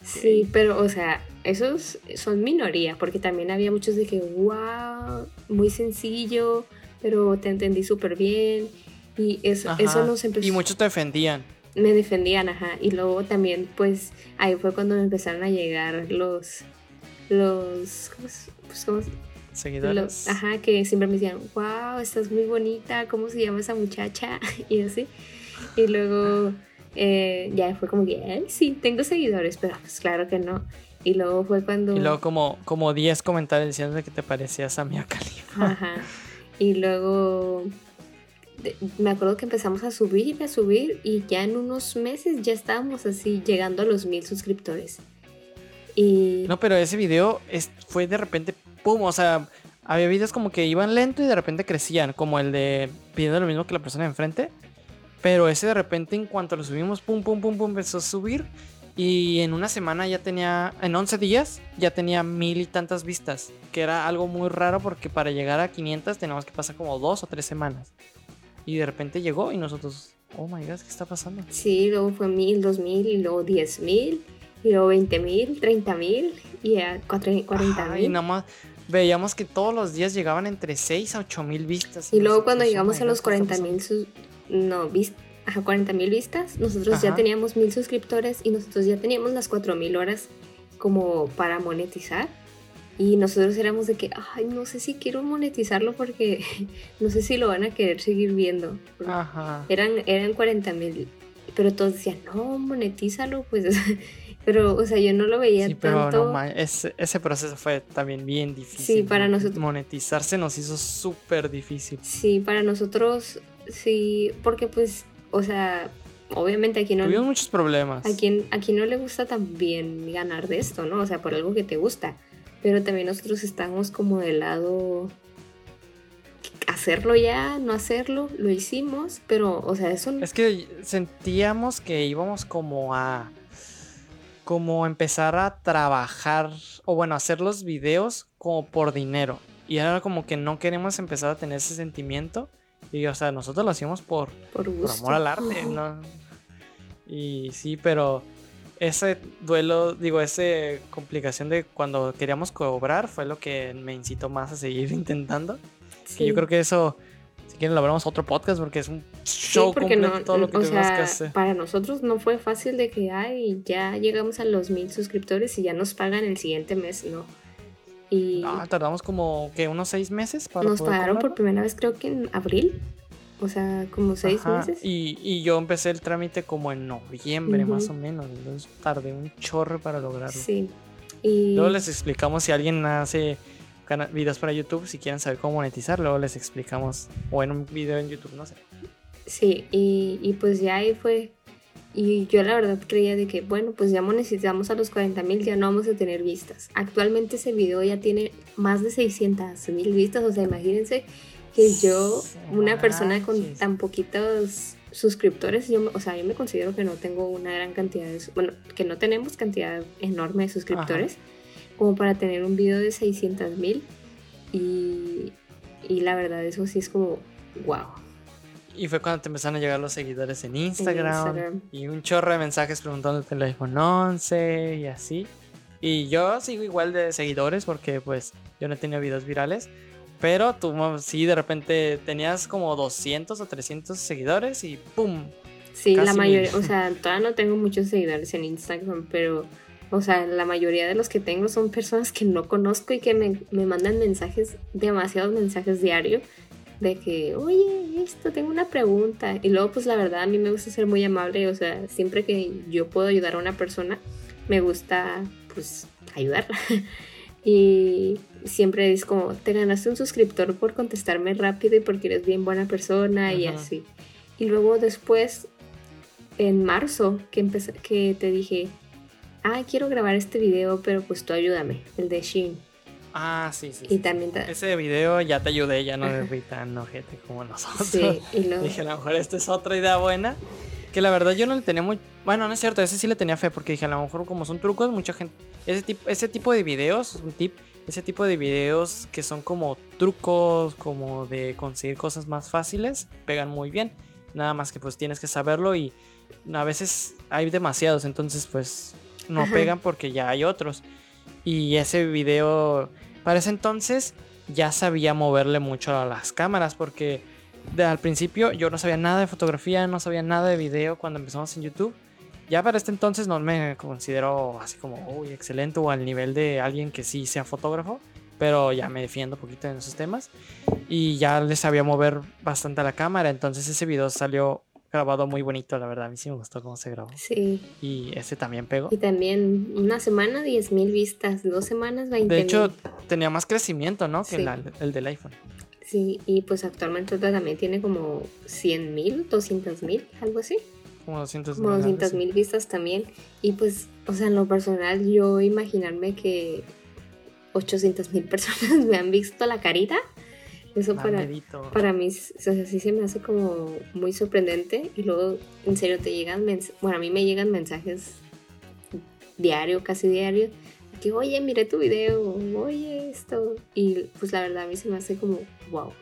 Sí, pero, o sea, esos son minoría, porque también había muchos de que, wow, muy sencillo, pero te entendí súper bien. Y eso, Ajá. eso nos empezó. Y muchos te defendían. Me defendían, ajá. Y luego también, pues, ahí fue cuando me empezaron a llegar los, los, ¿cómo, pues, cómo se- Seguidores. los- ajá, que siempre me decían, wow, estás muy bonita, ¿cómo se llama esa muchacha? Y así. Y luego eh, ya fue como que, "Ay, sí, tengo seguidores, pero pues claro que no. Y luego fue cuando... Y luego como, como 10 comentarios diciendo que te parecías a Mia Khalifa. Ajá. Y luego me acuerdo que empezamos a subir y a subir y ya en unos meses ya estábamos así llegando a los mil suscriptores. Y No, pero ese video es, fue de repente, pum, o sea, había videos como que iban lento y de repente crecían, como el de pidiendo lo mismo que la persona de enfrente. Pero ese de repente, en cuanto lo subimos, pum, pum, pum, pum, empezó a subir. Y en una semana ya tenía, en 11 días, ya tenía mil y tantas vistas. Que era algo muy raro porque para llegar a 500 teníamos que pasar como dos o tres semanas. Y de repente llegó y nosotros, oh my god, ¿qué está pasando? sí, luego fue mil, dos mil y luego diez mil y luego veinte mil, treinta mil y a cuarenta Ajá, y mil. nada más veíamos que todos los días llegaban entre 6 a 8 mil vistas. Y luego cuando nosotros, oh llegamos a los ¿qué está 40 mil no, vis- ajá, 40 mil vistas, nosotros ya Ajá. teníamos mil suscriptores y nosotros ya teníamos las 4 mil horas como para monetizar. Y nosotros éramos de que, ay, no sé si quiero monetizarlo porque no sé si lo van a querer seguir viendo. Ajá. Eran, eran 40 mil, pero todos decían, no, monetízalo, pues. pero, o sea, yo no lo veía Sí, pero tanto. no ese, ese proceso fue también bien difícil. Sí, para ¿no? nosotros- Monetizarse nos hizo súper difícil. Sí, para nosotros, sí, porque pues, o sea, obviamente aquí no... Tuvimos muchos problemas. A quien, a quien no le gusta también ganar de esto, ¿no? O sea, por algo que te gusta. Pero también nosotros estamos como del lado hacerlo ya, no hacerlo, lo hicimos, pero, o sea, eso no... Es que sentíamos que íbamos como a como empezar a trabajar o bueno, hacer los videos como por dinero. Y era como que no queremos empezar a tener ese sentimiento. Y o sea, nosotros lo hacíamos por, por por amor al arte. ¿no? Y sí, pero ese duelo, digo, esa complicación de cuando queríamos cobrar fue lo que me incitó más a seguir intentando. Sí. Que yo creo que eso, si quieren, lo hablamos otro podcast porque es un Sí, show porque completo no, todo lo que o tuvimos sea, que hacer. para nosotros no fue fácil de que, ay, ya llegamos a los mil suscriptores y ya nos pagan el siguiente mes, no. Y Ah, tardamos como que unos seis meses para nos pagaron por primera vez creo que en abril, o sea, como seis Ajá, meses. Y, y yo empecé el trámite como en noviembre, más o menos. Entonces tardé un chorro para lograrlo. Sí. Y Luego les explicamos si alguien hace videos para YouTube, si quieren saber cómo monetizar, luego les explicamos. O en un video en YouTube, no sé. Sí, y, y pues ya ahí fue. Y yo la verdad creía de que, bueno, pues ya monetizamos a los 40 mil, ya no vamos a tener vistas. Actualmente ese video ya tiene más de 600 mil vistas, o sea, imagínense que yo, una persona con tan poquitos suscriptores, yo, o sea, yo me considero que no tengo una gran cantidad de, bueno, que no tenemos cantidad enorme de suscriptores, como para tener un video de 600 mil. Y, y la verdad, eso sí es como, wow. Y fue cuando te empezaron a llegar los seguidores en Instagram. Instagram. Y un chorro de mensajes preguntándote el iPhone 11 y así. Y yo sigo igual de seguidores porque pues yo no he tenido videos virales. Pero tú sí de repente tenías como 200 o 300 seguidores y ¡pum! Sí, la mayoría, mil. o sea, todavía no tengo muchos seguidores en Instagram, pero, o sea, la mayoría de los que tengo son personas que no conozco y que me, me mandan mensajes, demasiados mensajes diarios, de que, oye, esto, tengo una pregunta. Y luego, pues la verdad, a mí me gusta ser muy amable, o sea, siempre que yo puedo ayudar a una persona, me gusta, pues, ayudarla. Y siempre es como, te ganaste un suscriptor por contestarme rápido y porque eres bien buena persona y así. Y luego después, en marzo, que, empecé, que te dije, ah, quiero grabar este video, pero pues tú ayúdame, el de Shin. Ah, sí, sí. Y sí. también te... Ese video ya te ayudé, ya no fui tan ojete como nosotros. Sí, y luego... Dije, a lo mejor esta es otra idea buena. Que la verdad yo no le tenía muy... Bueno, no es cierto, ese sí le tenía fe porque dije, a lo mejor como son trucos, mucha gente... Ese tipo, ese tipo de videos, un tip, ese tipo de videos que son como trucos, como de conseguir cosas más fáciles, pegan muy bien. Nada más que pues tienes que saberlo y a veces hay demasiados, entonces pues no Ajá. pegan porque ya hay otros. Y ese video, para ese entonces, ya sabía moverle mucho a las cámaras porque de, al principio yo no sabía nada de fotografía, no sabía nada de video cuando empezamos en YouTube. ya para este entonces no me considero así como, uy, excelente o al nivel de alguien que sí sea fotógrafo, pero ya me defiendo un poquito en esos temas. Y ya les sabía mover bastante la cámara, entonces ese video salió grabado muy bonito, la verdad. A mí sí me gustó cómo se grabó. Sí. Y ese también pegó. Y también una semana 10 mil vistas, dos semanas 20 De hecho, tenía más crecimiento, ¿no? Que Sí. la- el del iPhone. Sí, y pues actualmente también tiene como 100 mil, 200 mil, algo así. Como 200 Como 200 mil vistas también. Y pues, o sea, en lo personal, yo imaginarme que 800 mil personas me han visto la carita. Eso para, para mí, o sea, sí se me hace como muy sorprendente. Y luego, en serio, te llegan mensajes. Bueno, a mí me llegan mensajes diario, casi diario. Que, oye, miré tu video, oye, esto. Y pues la verdad, a mí se me hace como, wow.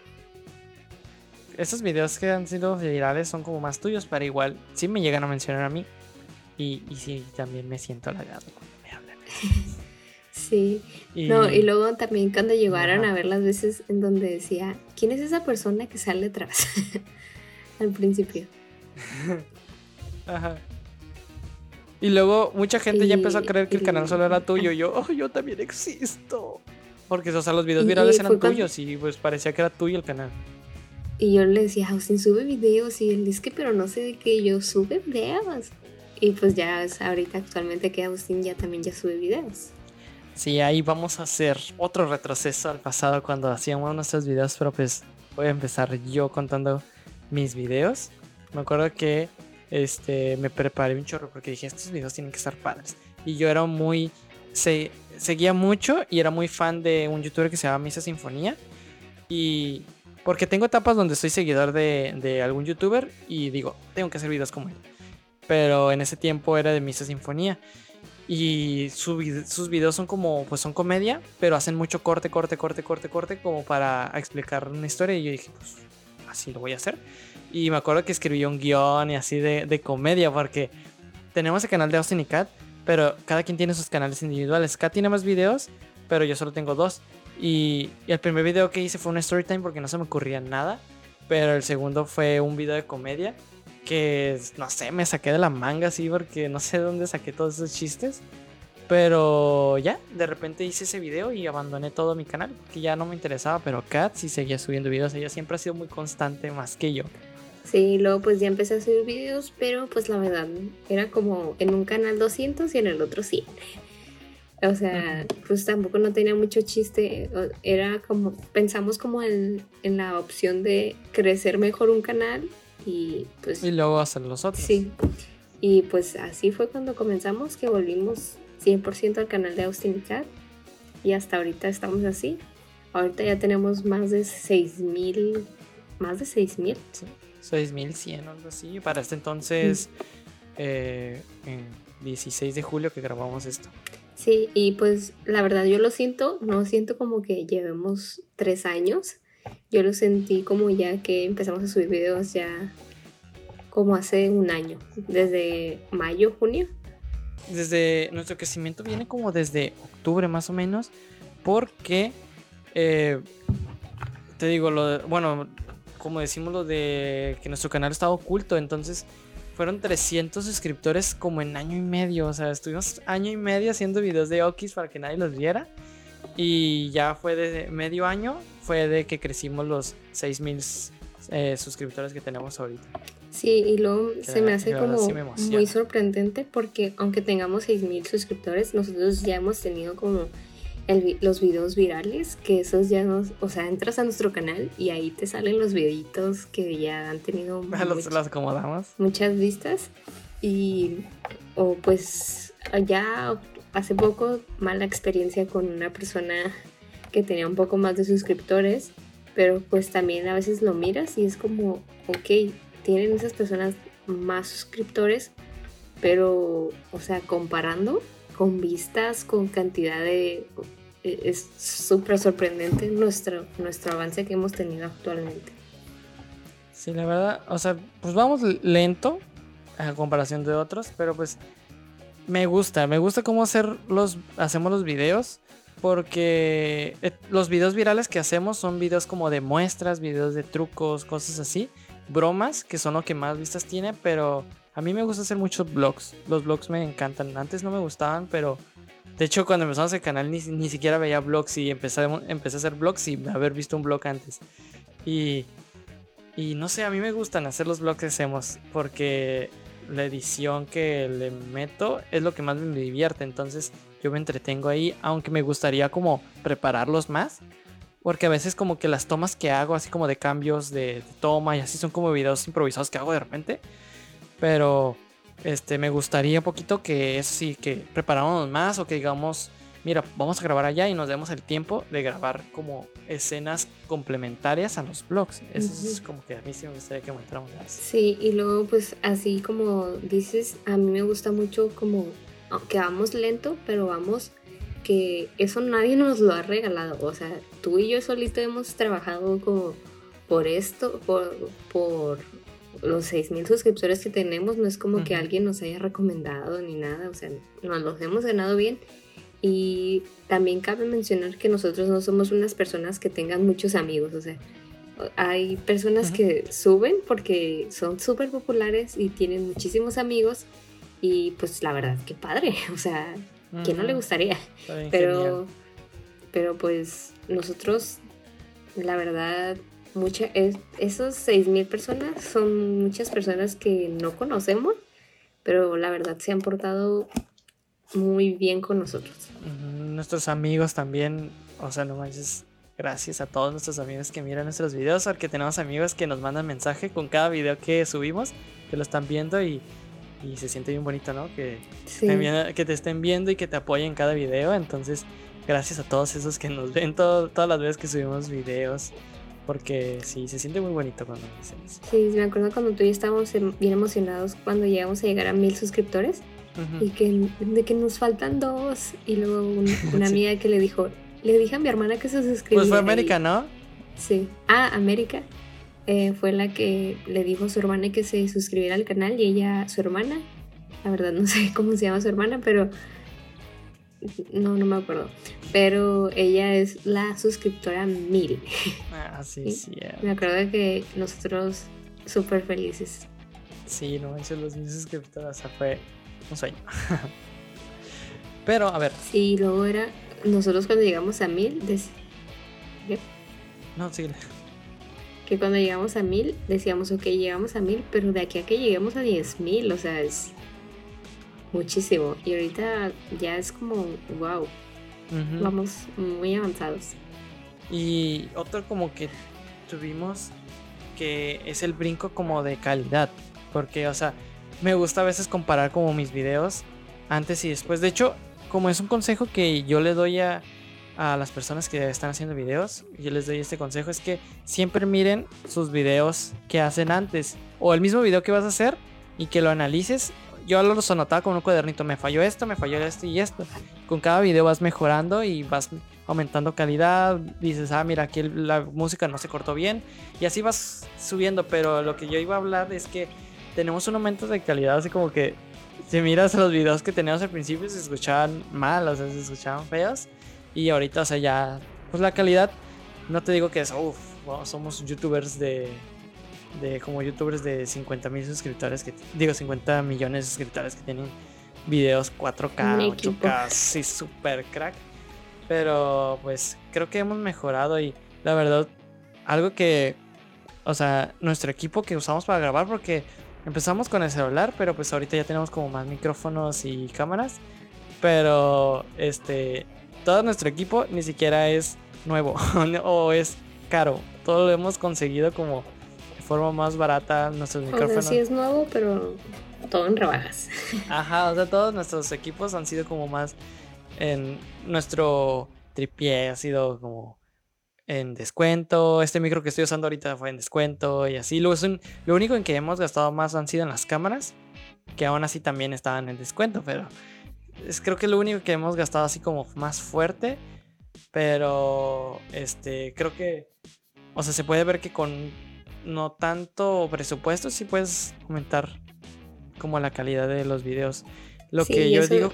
Esos videos que han sido virales son como más tuyos, pero igual sí me llegan a mencionar a mí. Y, y sí, también me siento halagado cuando me hablan. Sí. Y, No, y luego también cuando llegaron a ver las veces en donde decía, ¿quién es esa persona que sale atrás? Al principio. Ajá. Y luego mucha gente ya empezó a creer que el canal solo era tuyo. Y yo, oh, yo también existo. Porque, o sea, los videos virales eran cuando- tuyos y pues parecía que era tuyo el canal. Y yo le decía, Austin sube videos y él dice que pero no sé de qué yo sube videos. Y pues ya es ahorita actualmente que Austin ya también ya sube videos. Sí, ahí vamos a hacer otro retroceso al pasado cuando hacíamos nuestros videos, pero pues voy a empezar yo contando mis videos. Me acuerdo que este, me preparé un chorro porque dije, estos videos tienen que estar padres. Y yo era muy... Se, seguía mucho y era muy fan de un youtuber que se llama Misa Sinfonía. Y porque tengo etapas donde soy seguidor de, de algún youtuber y digo, tengo que hacer videos como él. Pero en ese tiempo era de Misa Sinfonía. Y sus videos son como, pues son comedia, pero hacen mucho corte, corte, corte, corte, corte, como para explicar una historia. Y yo dije, pues así lo voy a hacer. Y me acuerdo que escribí un guion y así de, comedia, porque tenemos el canal de Austin y Kat, pero cada quien tiene sus canales individuales. Kat tiene más videos, pero yo solo tengo dos. Y, y el primer video que hice fue un story time porque no se me ocurría nada. Pero el segundo fue un video de comedia que, no sé, me saqué de la manga así porque no sé de dónde saqué todos esos chistes. Pero ya, de repente hice ese video y abandoné todo mi canal que ya no me interesaba. Pero Kat sí seguía subiendo videos. Ella siempre ha sido muy constante más que yo. Sí, luego pues ya empecé a subir videos, pero pues la verdad era como en un canal 200 y en el otro 100. O sea, pues tampoco no tenía mucho chiste. Era como, pensamos como en, en la opción de crecer mejor un canal y pues Y luego hacer los otros. sí. Y pues así fue cuando comenzamos, que volvimos 100% al canal de Austin y Cat. Y hasta ahorita estamos así. Ahorita ya tenemos más de 6.000, más de 6.000. 6100 o algo así. Para este entonces, eh, en 16 de julio que grabamos esto. Sí, y pues la verdad yo lo siento, no siento como que llevemos tres años. Yo lo sentí como ya que empezamos a subir videos ya como hace un año, desde mayo, junio. Desde nuestro crecimiento viene como desde octubre más o menos. Porque, eh, te digo, lo de- bueno, como decimos lo de que nuestro canal estaba oculto, entonces fueron 300 suscriptores como en año y medio. O sea, estuvimos año y medio haciendo videos de Okis para que nadie los viera. Y ya fue de medio año, fue de que crecimos los 6000 eh, suscriptores que tenemos ahorita. Sí, y luego Que se me hace como sí me muy sorprendente porque aunque tengamos 6.000 suscriptores, nosotros ya hemos tenido como el los videos virales, que esos ya nos, o sea, entras a nuestro canal y ahí te salen los videitos que ya han tenido los, much- acomodamos. muchas vistas y o pues ya hace poco mala experiencia con una persona que tenía un poco más de suscriptores pero pues también a veces lo miras y es como ok tienen esas personas más suscriptores pero o sea comparando con vistas con cantidad de e- es súper sorprendente nuestro nuestro avance que hemos tenido actualmente. Sí, la verdad, o sea, pues vamos lento a comparación de otros, pero pues me gusta, me gusta cómo hacer los, hacemos los videos, porque eh, los videos virales que hacemos son videos como de muestras, videos de trucos, cosas así, bromas, que son lo que más vistas tiene, pero A mí me gusta hacer muchos vlogs. Los vlogs me encantan. Antes no me gustaban, pero de hecho cuando empezamos el canal ni, ni siquiera veía vlogs y empecé, a hacer vlogs sin haber visto un vlog antes. Y, y no sé, a mí me gustan hacer los vlogs que hacemos porque la edición que le meto es lo que más me divierte. Entonces yo me entretengo ahí, aunque me gustaría como prepararlos más. Porque a veces como que las tomas que hago, así como de cambios de, toma y así son como videos improvisados que hago de repente. Pero este me gustaría un poquito que eso sí, que preparáramos más o que digamos, mira, vamos a grabar allá y nos demos el tiempo de grabar como escenas complementarias a los vlogs. Eso es como que a mí sí me gustaría que mostráramos eso. Sí, y luego pues así como dices, a mí me gusta mucho como que vamos lento, pero vamos que eso nadie nos lo ha regalado. O sea, tú y yo solito hemos trabajado como por esto, por, por los 6.000 suscriptores que tenemos. No es como que alguien nos haya recomendado ni nada. O sea, nos los hemos ganado bien. Y también cabe mencionar que nosotros no somos unas personas que tengan muchos amigos. O sea, hay personas que suben porque son súper populares y tienen muchísimos amigos. Y pues la verdad, qué padre. O sea, ¿Quién no le gustaría? Pero, pero pues nosotros, la verdad, mucha, es, esos 6.000 personas son muchas personas que no conocemos, pero la verdad se han portado muy bien con nosotros. Nuestros amigos también, o sea, no manches, gracias a todos nuestros amigos que miran nuestros videos, porque tenemos amigos que nos mandan mensaje con cada video que subimos, que lo están viendo y y se siente bien bonito, ¿no? Que, que te estén viendo y que te apoyen en cada video. Entonces, gracias a todos esos que nos ven todas las veces que subimos videos. Porque sí, se siente muy bonito cuando dicen eso. Sí, me acuerdo cuando tú y yo estábamos em, bien emocionados cuando llegamos a llegar a mil suscriptores. Y que, de que nos faltan dos. Y luego una amiga que le dijo, le dije a mi hermana que se suscribiera. Pues fue América, ¿no? Sí. Ah, América. Eh, fue la que le dijo a su hermana que se suscribiera al canal y ella, su hermana, la verdad no sé cómo se llama su hermana, pero no, no me acuerdo. Pero ella es la suscriptora mil. Ah, sí, sí. Me acuerdo que nosotros súper felices. Sí, no manches, los mil suscriptoras, fue un sueño. Pero, a ver. Sí, luego era, nosotros cuando llegamos a mil, No, sí que cuando llegamos a mil decíamos, ok, llegamos a mil, pero de aquí a que lleguemos a diez mil, o sea, es muchísimo. Y ahorita ya es como, wow, vamos muy avanzados. Y otro como que tuvimos que es el brinco como de calidad, porque, o sea, me gusta a veces comparar como mis videos antes y después. De hecho, como es un consejo que yo le doy a a las personas que están haciendo videos, yo les doy este consejo, es que siempre miren sus videos que hacen antes o el mismo video que vas a hacer y que lo analices. Yo lo anotaba con un cuadernito, me falló esto, me falló esto y esto. Con cada video vas mejorando y vas aumentando calidad, dices, ah, mira, aquí la música no se cortó bien y así vas subiendo, pero lo que yo iba a hablar es que tenemos un aumento de calidad, así como que si miras los videos que teníamos al principio se escuchaban mal, o sea, se escuchaban feos y ahorita, o sea, ya, pues la calidad, no te digo que es, uff, somos youtubers de, de, como youtubers de 50 mil suscriptores, que digo 50 millones de suscriptores que tienen videos 4K, 8K, sí, super crack. Pero pues creo que hemos mejorado y la verdad, algo que, o sea, nuestro equipo que usamos para grabar, porque empezamos con el celular, pero pues ahorita ya tenemos como más micrófonos y cámaras. Pero este, todo nuestro equipo ni siquiera es nuevo o es caro. Todo lo hemos conseguido como de forma más barata. Nuestros micrófonos. sí es nuevo, pero todo en rebajas. Ajá, o sea, todos nuestros equipos han sido como más en nuestro tripié ha sido como en descuento. Este micro que estoy usando ahorita fue en descuento y así. Lo, lo único en que hemos gastado más han sido en las cámaras, que aún así también estaban en descuento, pero es creo que lo único que hemos gastado así como más fuerte. Pero este, creo que, o sea, se puede ver que con no tanto presupuesto sí puedes aumentar como la calidad de los videos. Lo que yo digo,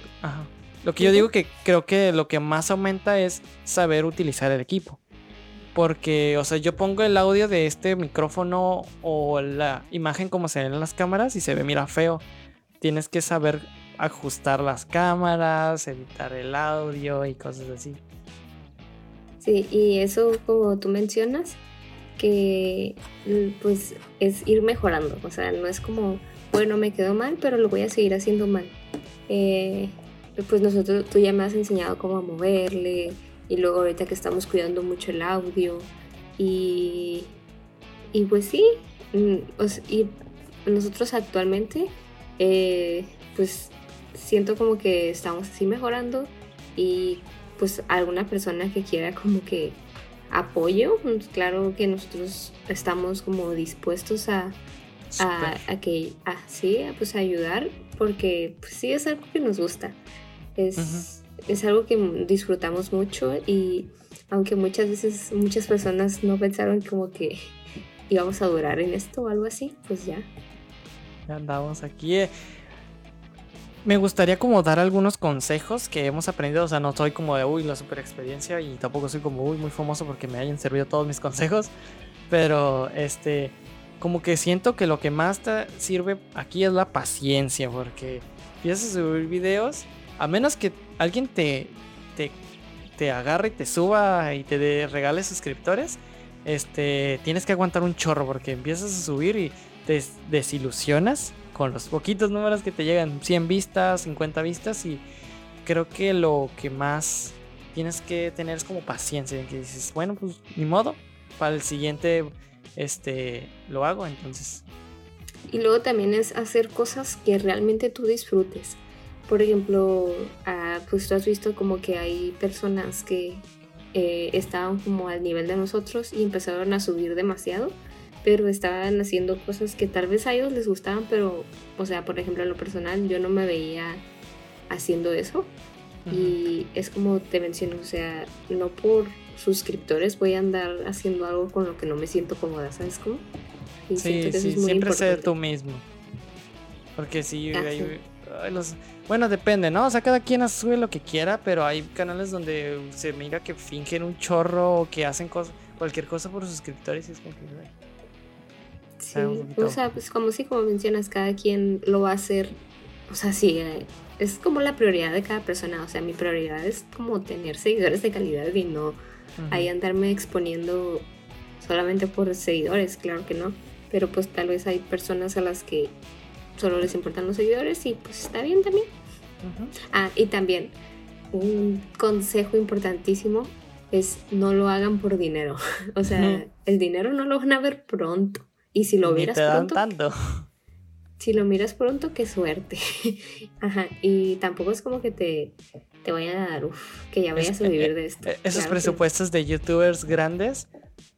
lo que yo digo que creo que lo que más aumenta es saber utilizar el equipo. Porque, o sea, yo pongo el audio de este micrófono o la imagen como se ve en las cámaras y se ve, mira, feo. Tienes que saber ajustar las cámaras, evitar el audio y cosas así. Sí, y eso como tú mencionas, que pues es ir mejorando, o sea, no es como, bueno, me quedó mal, pero lo voy a seguir haciendo mal. Eh, pues nosotros, tú ya me has enseñado cómo moverle, y luego ahorita que estamos cuidando mucho el audio, y, y pues sí, mm, y nosotros actualmente, eh, pues siento como que estamos así mejorando y pues alguna persona que quiera como que apoyo, pues claro que nosotros estamos como dispuestos a, a, que, a, sí, pues ayudar, porque pues, sí es algo que nos gusta, es, es algo que disfrutamos mucho y aunque muchas veces muchas personas no pensaron como que íbamos a durar en esto o algo así, pues ya. Ya andamos aquí. Eh, me gustaría como dar algunos consejos que hemos aprendido. O sea, no soy como de, uy, la super experiencia y tampoco soy como, uy, muy famoso porque me hayan servido todos mis consejos. Pero, este, como que siento que lo que más te sirve aquí es la paciencia porque empiezas a subir videos, a menos que alguien te, te, te agarre y te suba y te regale suscriptores, este, tienes que aguantar un chorro porque empiezas a subir y te desilusionas con los poquitos números que te llegan, 100 vistas, 50 vistas y creo que lo que más tienes que tener es como paciencia, en que dices, bueno, pues ni modo, para el siguiente este lo hago, entonces. Y luego también es hacer cosas que realmente tú disfrutes. Por ejemplo, ah, pues tú has visto como que hay personas que eh, estaban como al nivel de nosotros y empezaron a subir demasiado pero estaban haciendo cosas que tal vez a ellos les gustaban, pero, o sea, por ejemplo, en lo personal, yo no me veía haciendo eso. Y es como te menciono, o sea, no por suscriptores voy a andar haciendo algo con lo que no me siento cómoda, ¿sabes cómo? sí, sí, siempre sé tú mismo. Porque sí, hay, los, bueno, depende, ¿no? O sea, cada quien sube lo que quiera, pero hay canales donde se mira que fingen un chorro o que hacen cosas, cualquier cosa por suscriptores y es como que... Sí, o sea, pues como sí, como mencionas, cada quien lo va a hacer. O sea, sí, eh, es como la prioridad de cada persona. O sea, mi prioridad es como tener seguidores de calidad y no ahí andarme exponiendo solamente por seguidores, claro que no. Pero pues tal vez hay personas a las que solo les importan los seguidores y pues está bien también. Ah, y también un consejo importantísimo es no lo hagan por dinero. o sea, el dinero no lo van a ver pronto. Y si lo miras pronto. Tanto. Si lo miras pronto, qué suerte. Ajá. Y tampoco es como que te, te vaya a dar, uff, que ya vayas a vivir eh, de esto. Eh, esos presupuestos de youtubers grandes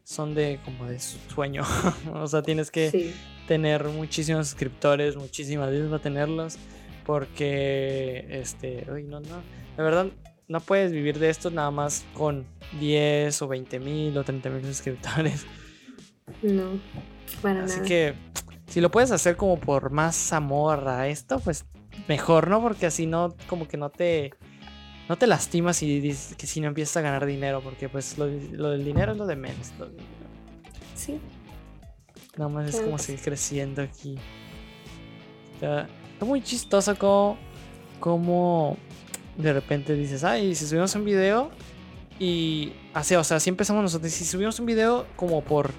son de como de sueño. o sea, tienes que tener muchísimos suscriptores, muchísimas veces para tenerlos. Porque, este, uy, no, no. De verdad, no puedes vivir de esto nada más con 10 o 20 mil o 30 mil suscriptores. No. Así que si lo puedes hacer como por más amor a esto, pues mejor, ¿no? Porque así no, como que no te, no te lastimas y dices que si no empiezas a ganar dinero, porque pues lo, del dinero es lo de menos. sí. Nada más es como seguir creciendo aquí. Está, muy chistoso como, como de repente dices, ay, si subimos un video y así, o sea, así empezamos nosotros. Si subimos un video como por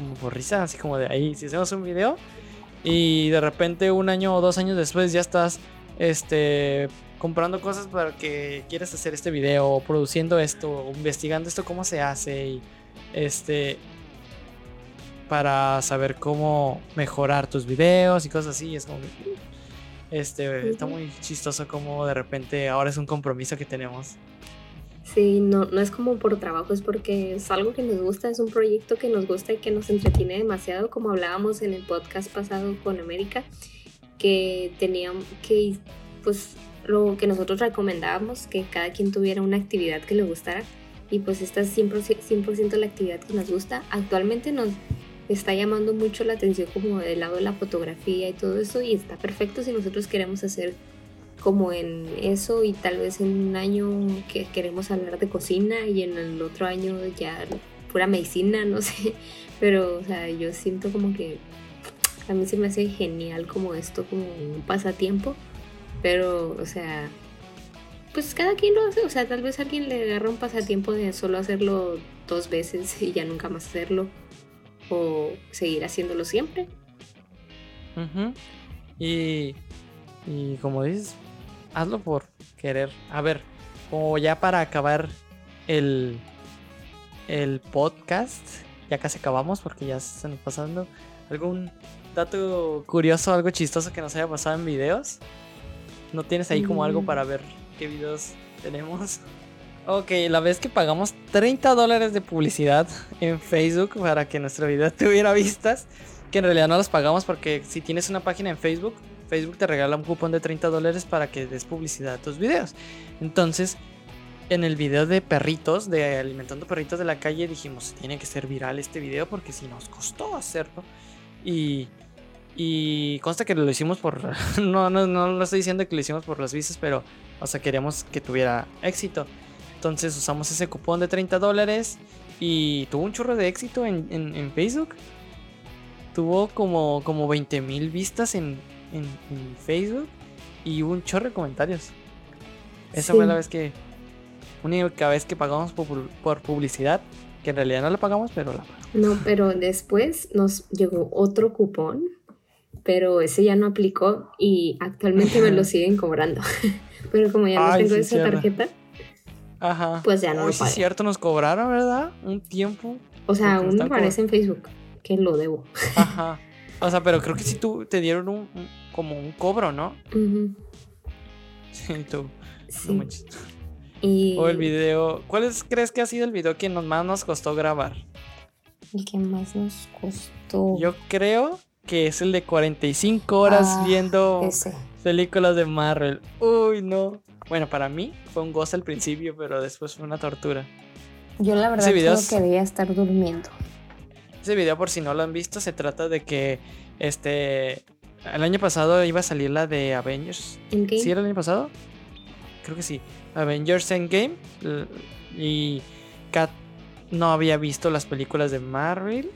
como por risa, así como de ahí, si hacemos un video y de repente un año o dos años después ya estás este comprando cosas para que quieras hacer este video, o produciendo esto, o investigando esto cómo se hace y este para saber cómo mejorar tus videos y cosas así, es como este está muy chistoso como de repente ahora es un compromiso que tenemos. Sí, no, no es como por trabajo, es porque es algo que nos gusta, es un proyecto que nos gusta y que nos entretiene demasiado, como hablábamos en el podcast pasado con América, que teníamos que, pues, lo que nosotros recomendábamos, que cada quien tuviera una actividad que le gustara, y pues esta es 100%, 100 la actividad que nos gusta. Actualmente nos está llamando mucho la atención como del lado de la fotografía y todo eso, y está perfecto si nosotros queremos hacer como en eso y tal vez en un año que queremos hablar de cocina y en el otro año ya pura medicina, no sé. Pero, o sea, yo siento como que a mí se me hace genial como esto, como un pasatiempo. Pero, o sea, pues cada quien lo hace. O sea, tal vez alguien le agarra un pasatiempo de solo hacerlo dos veces y ya nunca más hacerlo. O seguir haciéndolo siempre. y, y como dices, hazlo por querer. A ver, como ya para acabar el, el podcast, ya casi acabamos porque ya se están pasando. ¿Algún dato curioso, algo chistoso que nos haya pasado en videos? ¿No tienes ahí como algo para mm. ver qué videos tenemos? Ok, la vez que pagamos 30 dólares de publicidad en Facebook para que nuestro video tuviera vistas, que en realidad no los pagamos porque si tienes una página en Facebook, Facebook te regala un cupón de 30 dólares para que des publicidad a tus videos. Entonces, en el video de perritos, de alimentando perritos de la calle, dijimos, tiene que ser viral este video porque si nos costó hacerlo. Y, y consta que lo hicimos por... no, no, no lo estoy diciendo que lo hicimos por las vistas, pero, o sea, queríamos que tuviera éxito. Entonces usamos ese cupón de 30 dólares y tuvo un chorro de éxito en, en, Facebook. Tuvo como, como 20 mil vistas en, en, Facebook y un chorro de comentarios. Esa fue la vez que. Única vez que pagamos por, publicidad. Que en realidad no la pagamos, pero la pagamos. No, pero después nos llegó otro cupón. Pero ese ya no aplicó y actualmente me lo siguen cobrando. pero como ya no tengo esa tarjeta. Ajá. Pues ya no lo pagué. es cierto, nos cobraron, ¿verdad? Un tiempo. O sea, aún me aparece en Facebook que lo debo. Ajá. O sea, pero creo que si tú te dieron un, como un cobro, ¿no? Sí, tú. y... O el video. ¿Cuál crees que ha sido el video que más nos costó grabar? El que más nos costó. Yo creo que es el de 45 horas ah, viendo películas de Marvel. Uy, no. Bueno, para mí fue un gozo al principio, pero después fue una tortura. Yo la verdad creo que quería estar durmiendo. Ese video, por si no lo han visto, se trata de que este el año pasado iba a salir la de Avengers. ¿Endgame? ¿Sí era el año pasado? Creo que sí. Avengers Endgame. Y Kat no había visto las películas de Marvel.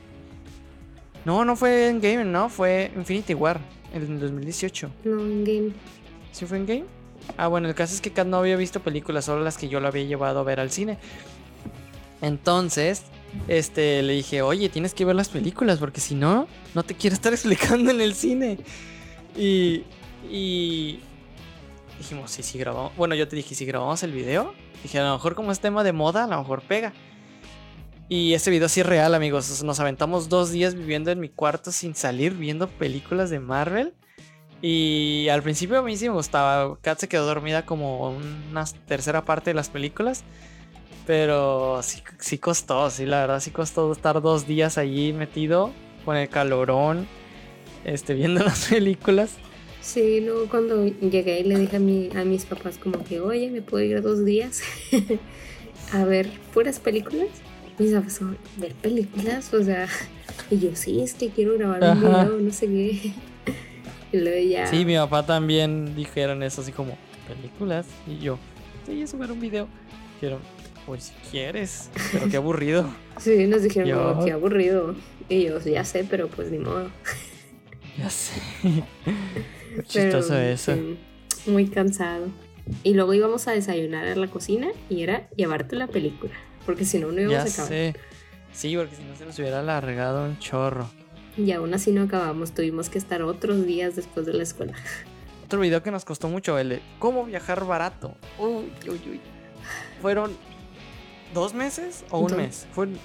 No, no fue Endgame, no, fue Infinity War, en 2018. No, Endgame. ¿Sí fue Endgame? Ah, bueno, el caso es que Kat no había visto películas, solo las que yo lo había llevado a ver al cine. Entonces, este, le dije, oye, tienes que ver las películas porque si no, no te quiero estar explicando en el cine. Y, dijimos, sí, sí grabamos. Bueno, yo te dije, si grabamos el video, dije, a lo mejor como es tema de moda, a lo mejor pega. Y ese video sí es real, amigos. Nos aventamos dos días viviendo en mi cuarto sin salir, viendo películas de Marvel. Y al principio a mí sí me gustaba. Kat se quedó dormida como una tercera parte de las películas. Pero sí, sí costó, sí, la verdad sí costó estar dos días allí metido con el calorón, este, viendo las películas. Sí, luego cuando llegué y le dije a, mi, a mis papás como que, oye, ¿me puedo ir dos días a ver puras películas? Mis papás son, ¿ver películas? O sea, y yo, sí, es que quiero grabar un video, no sé qué. y luego ya... Sí, mi papá también dijeron eso, así como, ¿películas? Y yo, sí, es ver un video. Quiero, pues si quieres, pero qué aburrido. sí, nos dijeron, qué aburrido. Y yo, ya sé, pero pues ni modo. ya sé. chistoso eso. muy cansado. Y luego íbamos a desayunar a la cocina y era llevarte la película. Porque si no, no íbamos a acabar. Sé. Sí, porque si no se nos hubiera alargado un chorro. Y aún así no acabamos, tuvimos que estar otros días después de la escuela. Otro video que nos costó mucho, el de cómo viajar barato. Uy, uy, uy. Fueron ¿Dos meses o un mes? Fueron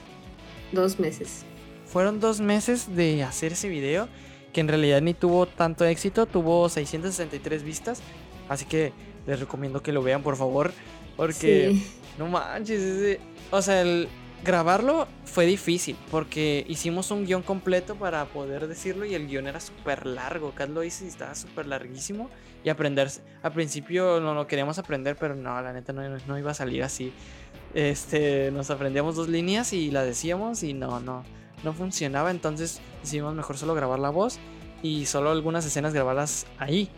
dos meses. Fueron dos meses de hacer ese video que en realidad ni tuvo tanto éxito, tuvo 663 vistas, así que les recomiendo que lo vean por favor, porque no manches, o sea, el grabarlo fue difícil porque hicimos un guion completo para poder decirlo y el guion era súper largo, Kat lo hizo y estaba súper larguísimo y aprender, al principio no lo queríamos aprender, pero no, la neta no iba a salir así este, nos aprendíamos dos líneas y la decíamos y no, no, no funcionaba. Entonces decidimos mejor solo grabar la voz y solo algunas escenas grabarlas ahí.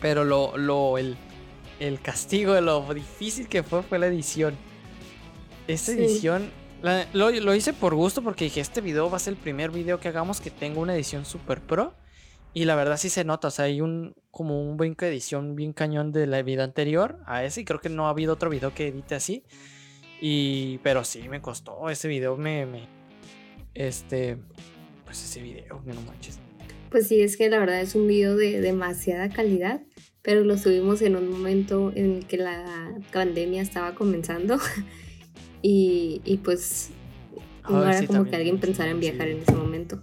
Pero lo, lo, el, el castigo de lo difícil que fue fue la edición. Esta edición lo, lo, hice por gusto porque dije, este video va a ser el primer video que hagamos que tenga una edición super pro. Y la verdad sí se nota, o sea, hay un como un brinco de edición bien cañón de la vida anterior a ese. Y creo que no ha habido otro video que edite así. Y, pero sí, me costó. Ese video me, me este, pues ese video, no manches. Pues sí, es que la verdad es un video de demasiada calidad, pero lo subimos en un momento en el que la pandemia estaba comenzando y, y pues no era como que alguien pensara en viajar en ese momento.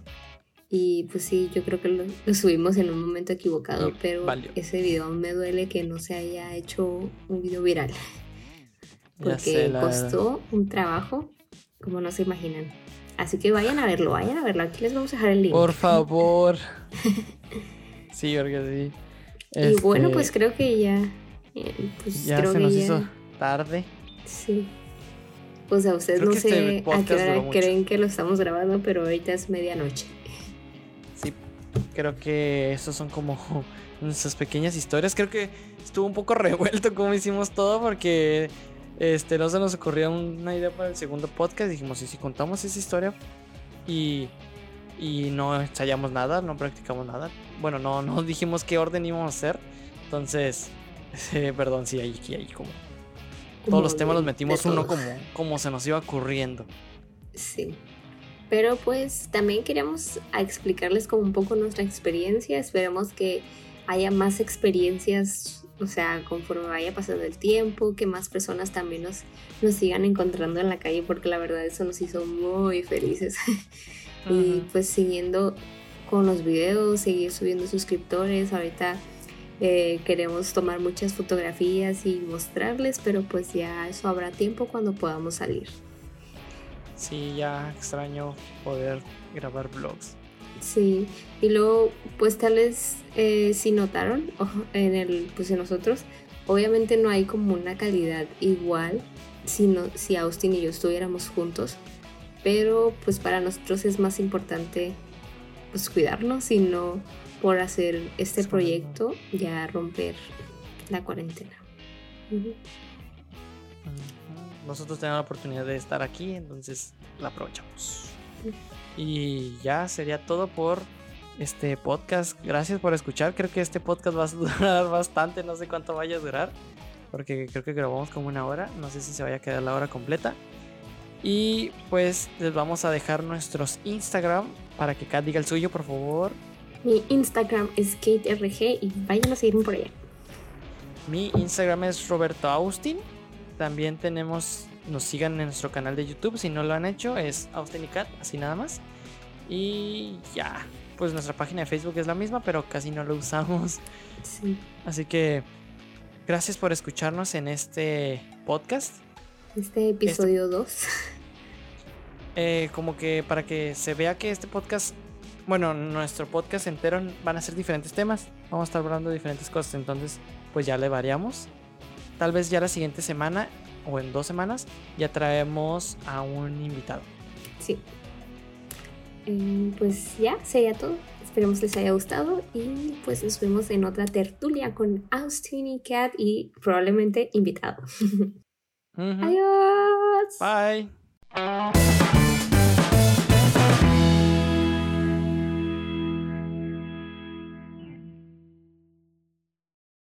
Y pues sí, yo creo que lo, subimos en un momento equivocado, pero ese video me duele que no se haya hecho un video viral. Porque costó un trabajo como no se imaginan. Así que vayan a verlo, vayan a verlo. Aquí les vamos a dejar el link. Por favor. sí, porque sí. Y bueno, pues este, creo que ya. Eh, pues ya se nos hizo tarde. Sí. Pues a ustedes no sé este a qué hora creen que lo estamos grabando, pero ahorita es medianoche. Creo que estos son como nuestras pequeñas historias. Creo que estuvo un poco revuelto como hicimos todo porque este, no se nos ocurrió una idea para el segundo podcast. Dijimos, ¿y si contamos esa historia? Y, y no ensayamos nada, no practicamos nada. Bueno, no, no dijimos qué orden íbamos a hacer. Entonces, perdón, sí, ahí, ahí como... Todos los temas los metimos uno como, como se nos iba ocurriendo. Sí. Pero pues también queríamos explicarles como un poco nuestra experiencia. Esperemos que haya más experiencias o sea, conforme vaya pasando el tiempo, que más personas también nos, nos sigan encontrando en la calle, porque la verdad eso nos hizo muy felices. y pues siguiendo con los videos, seguir subiendo suscriptores, ahorita eh, queremos tomar muchas fotografías y mostrarles, pero pues ya eso habrá tiempo cuando podamos salir. Sí, ya extraño poder grabar vlogs. Sí, y luego, pues tal vez eh, si notaron en el, pues en nosotros, obviamente no hay como una calidad igual si, no, si Austin y yo estuviéramos juntos, pero pues para nosotros es más importante pues cuidarnos y no por hacer este proyecto ya romper la cuarentena. Nosotros tenemos la oportunidad de estar aquí, entonces la aprovechamos. Y ya sería todo por este podcast. Gracias por escuchar. Creo que este podcast va a durar bastante. No sé cuánto vaya a durar. Porque creo que grabamos como una hora. No sé si se vaya a quedar la hora completa. Y pues les vamos a dejar nuestros Instagram para que Kat diga el suyo, por favor. Mi Instagram es KateRG y vayan a seguirme por allá. Mi Instagram es Roberto Austin. También tenemos nos sigan en nuestro canal de YouTube. Si no lo han hecho, es Austin y Cat, así nada más. Y ya, pues nuestra página de Facebook es la misma, pero casi no lo usamos. Sí. Así que gracias por escucharnos en este podcast. Este episodio 2. Este, eh, como que para que se vea que este podcast, bueno, nuestro podcast entero van a ser diferentes temas. Vamos a estar hablando de diferentes cosas, entonces pues ya le variamos. Tal vez ya la siguiente semana o en dos semanas ya traemos a un invitado. Sí. Eh, pues ya, sería todo. Esperemos les haya gustado y pues nos vemos en otra tertulia con Austin y Kat y probablemente invitado. Adiós. Bye.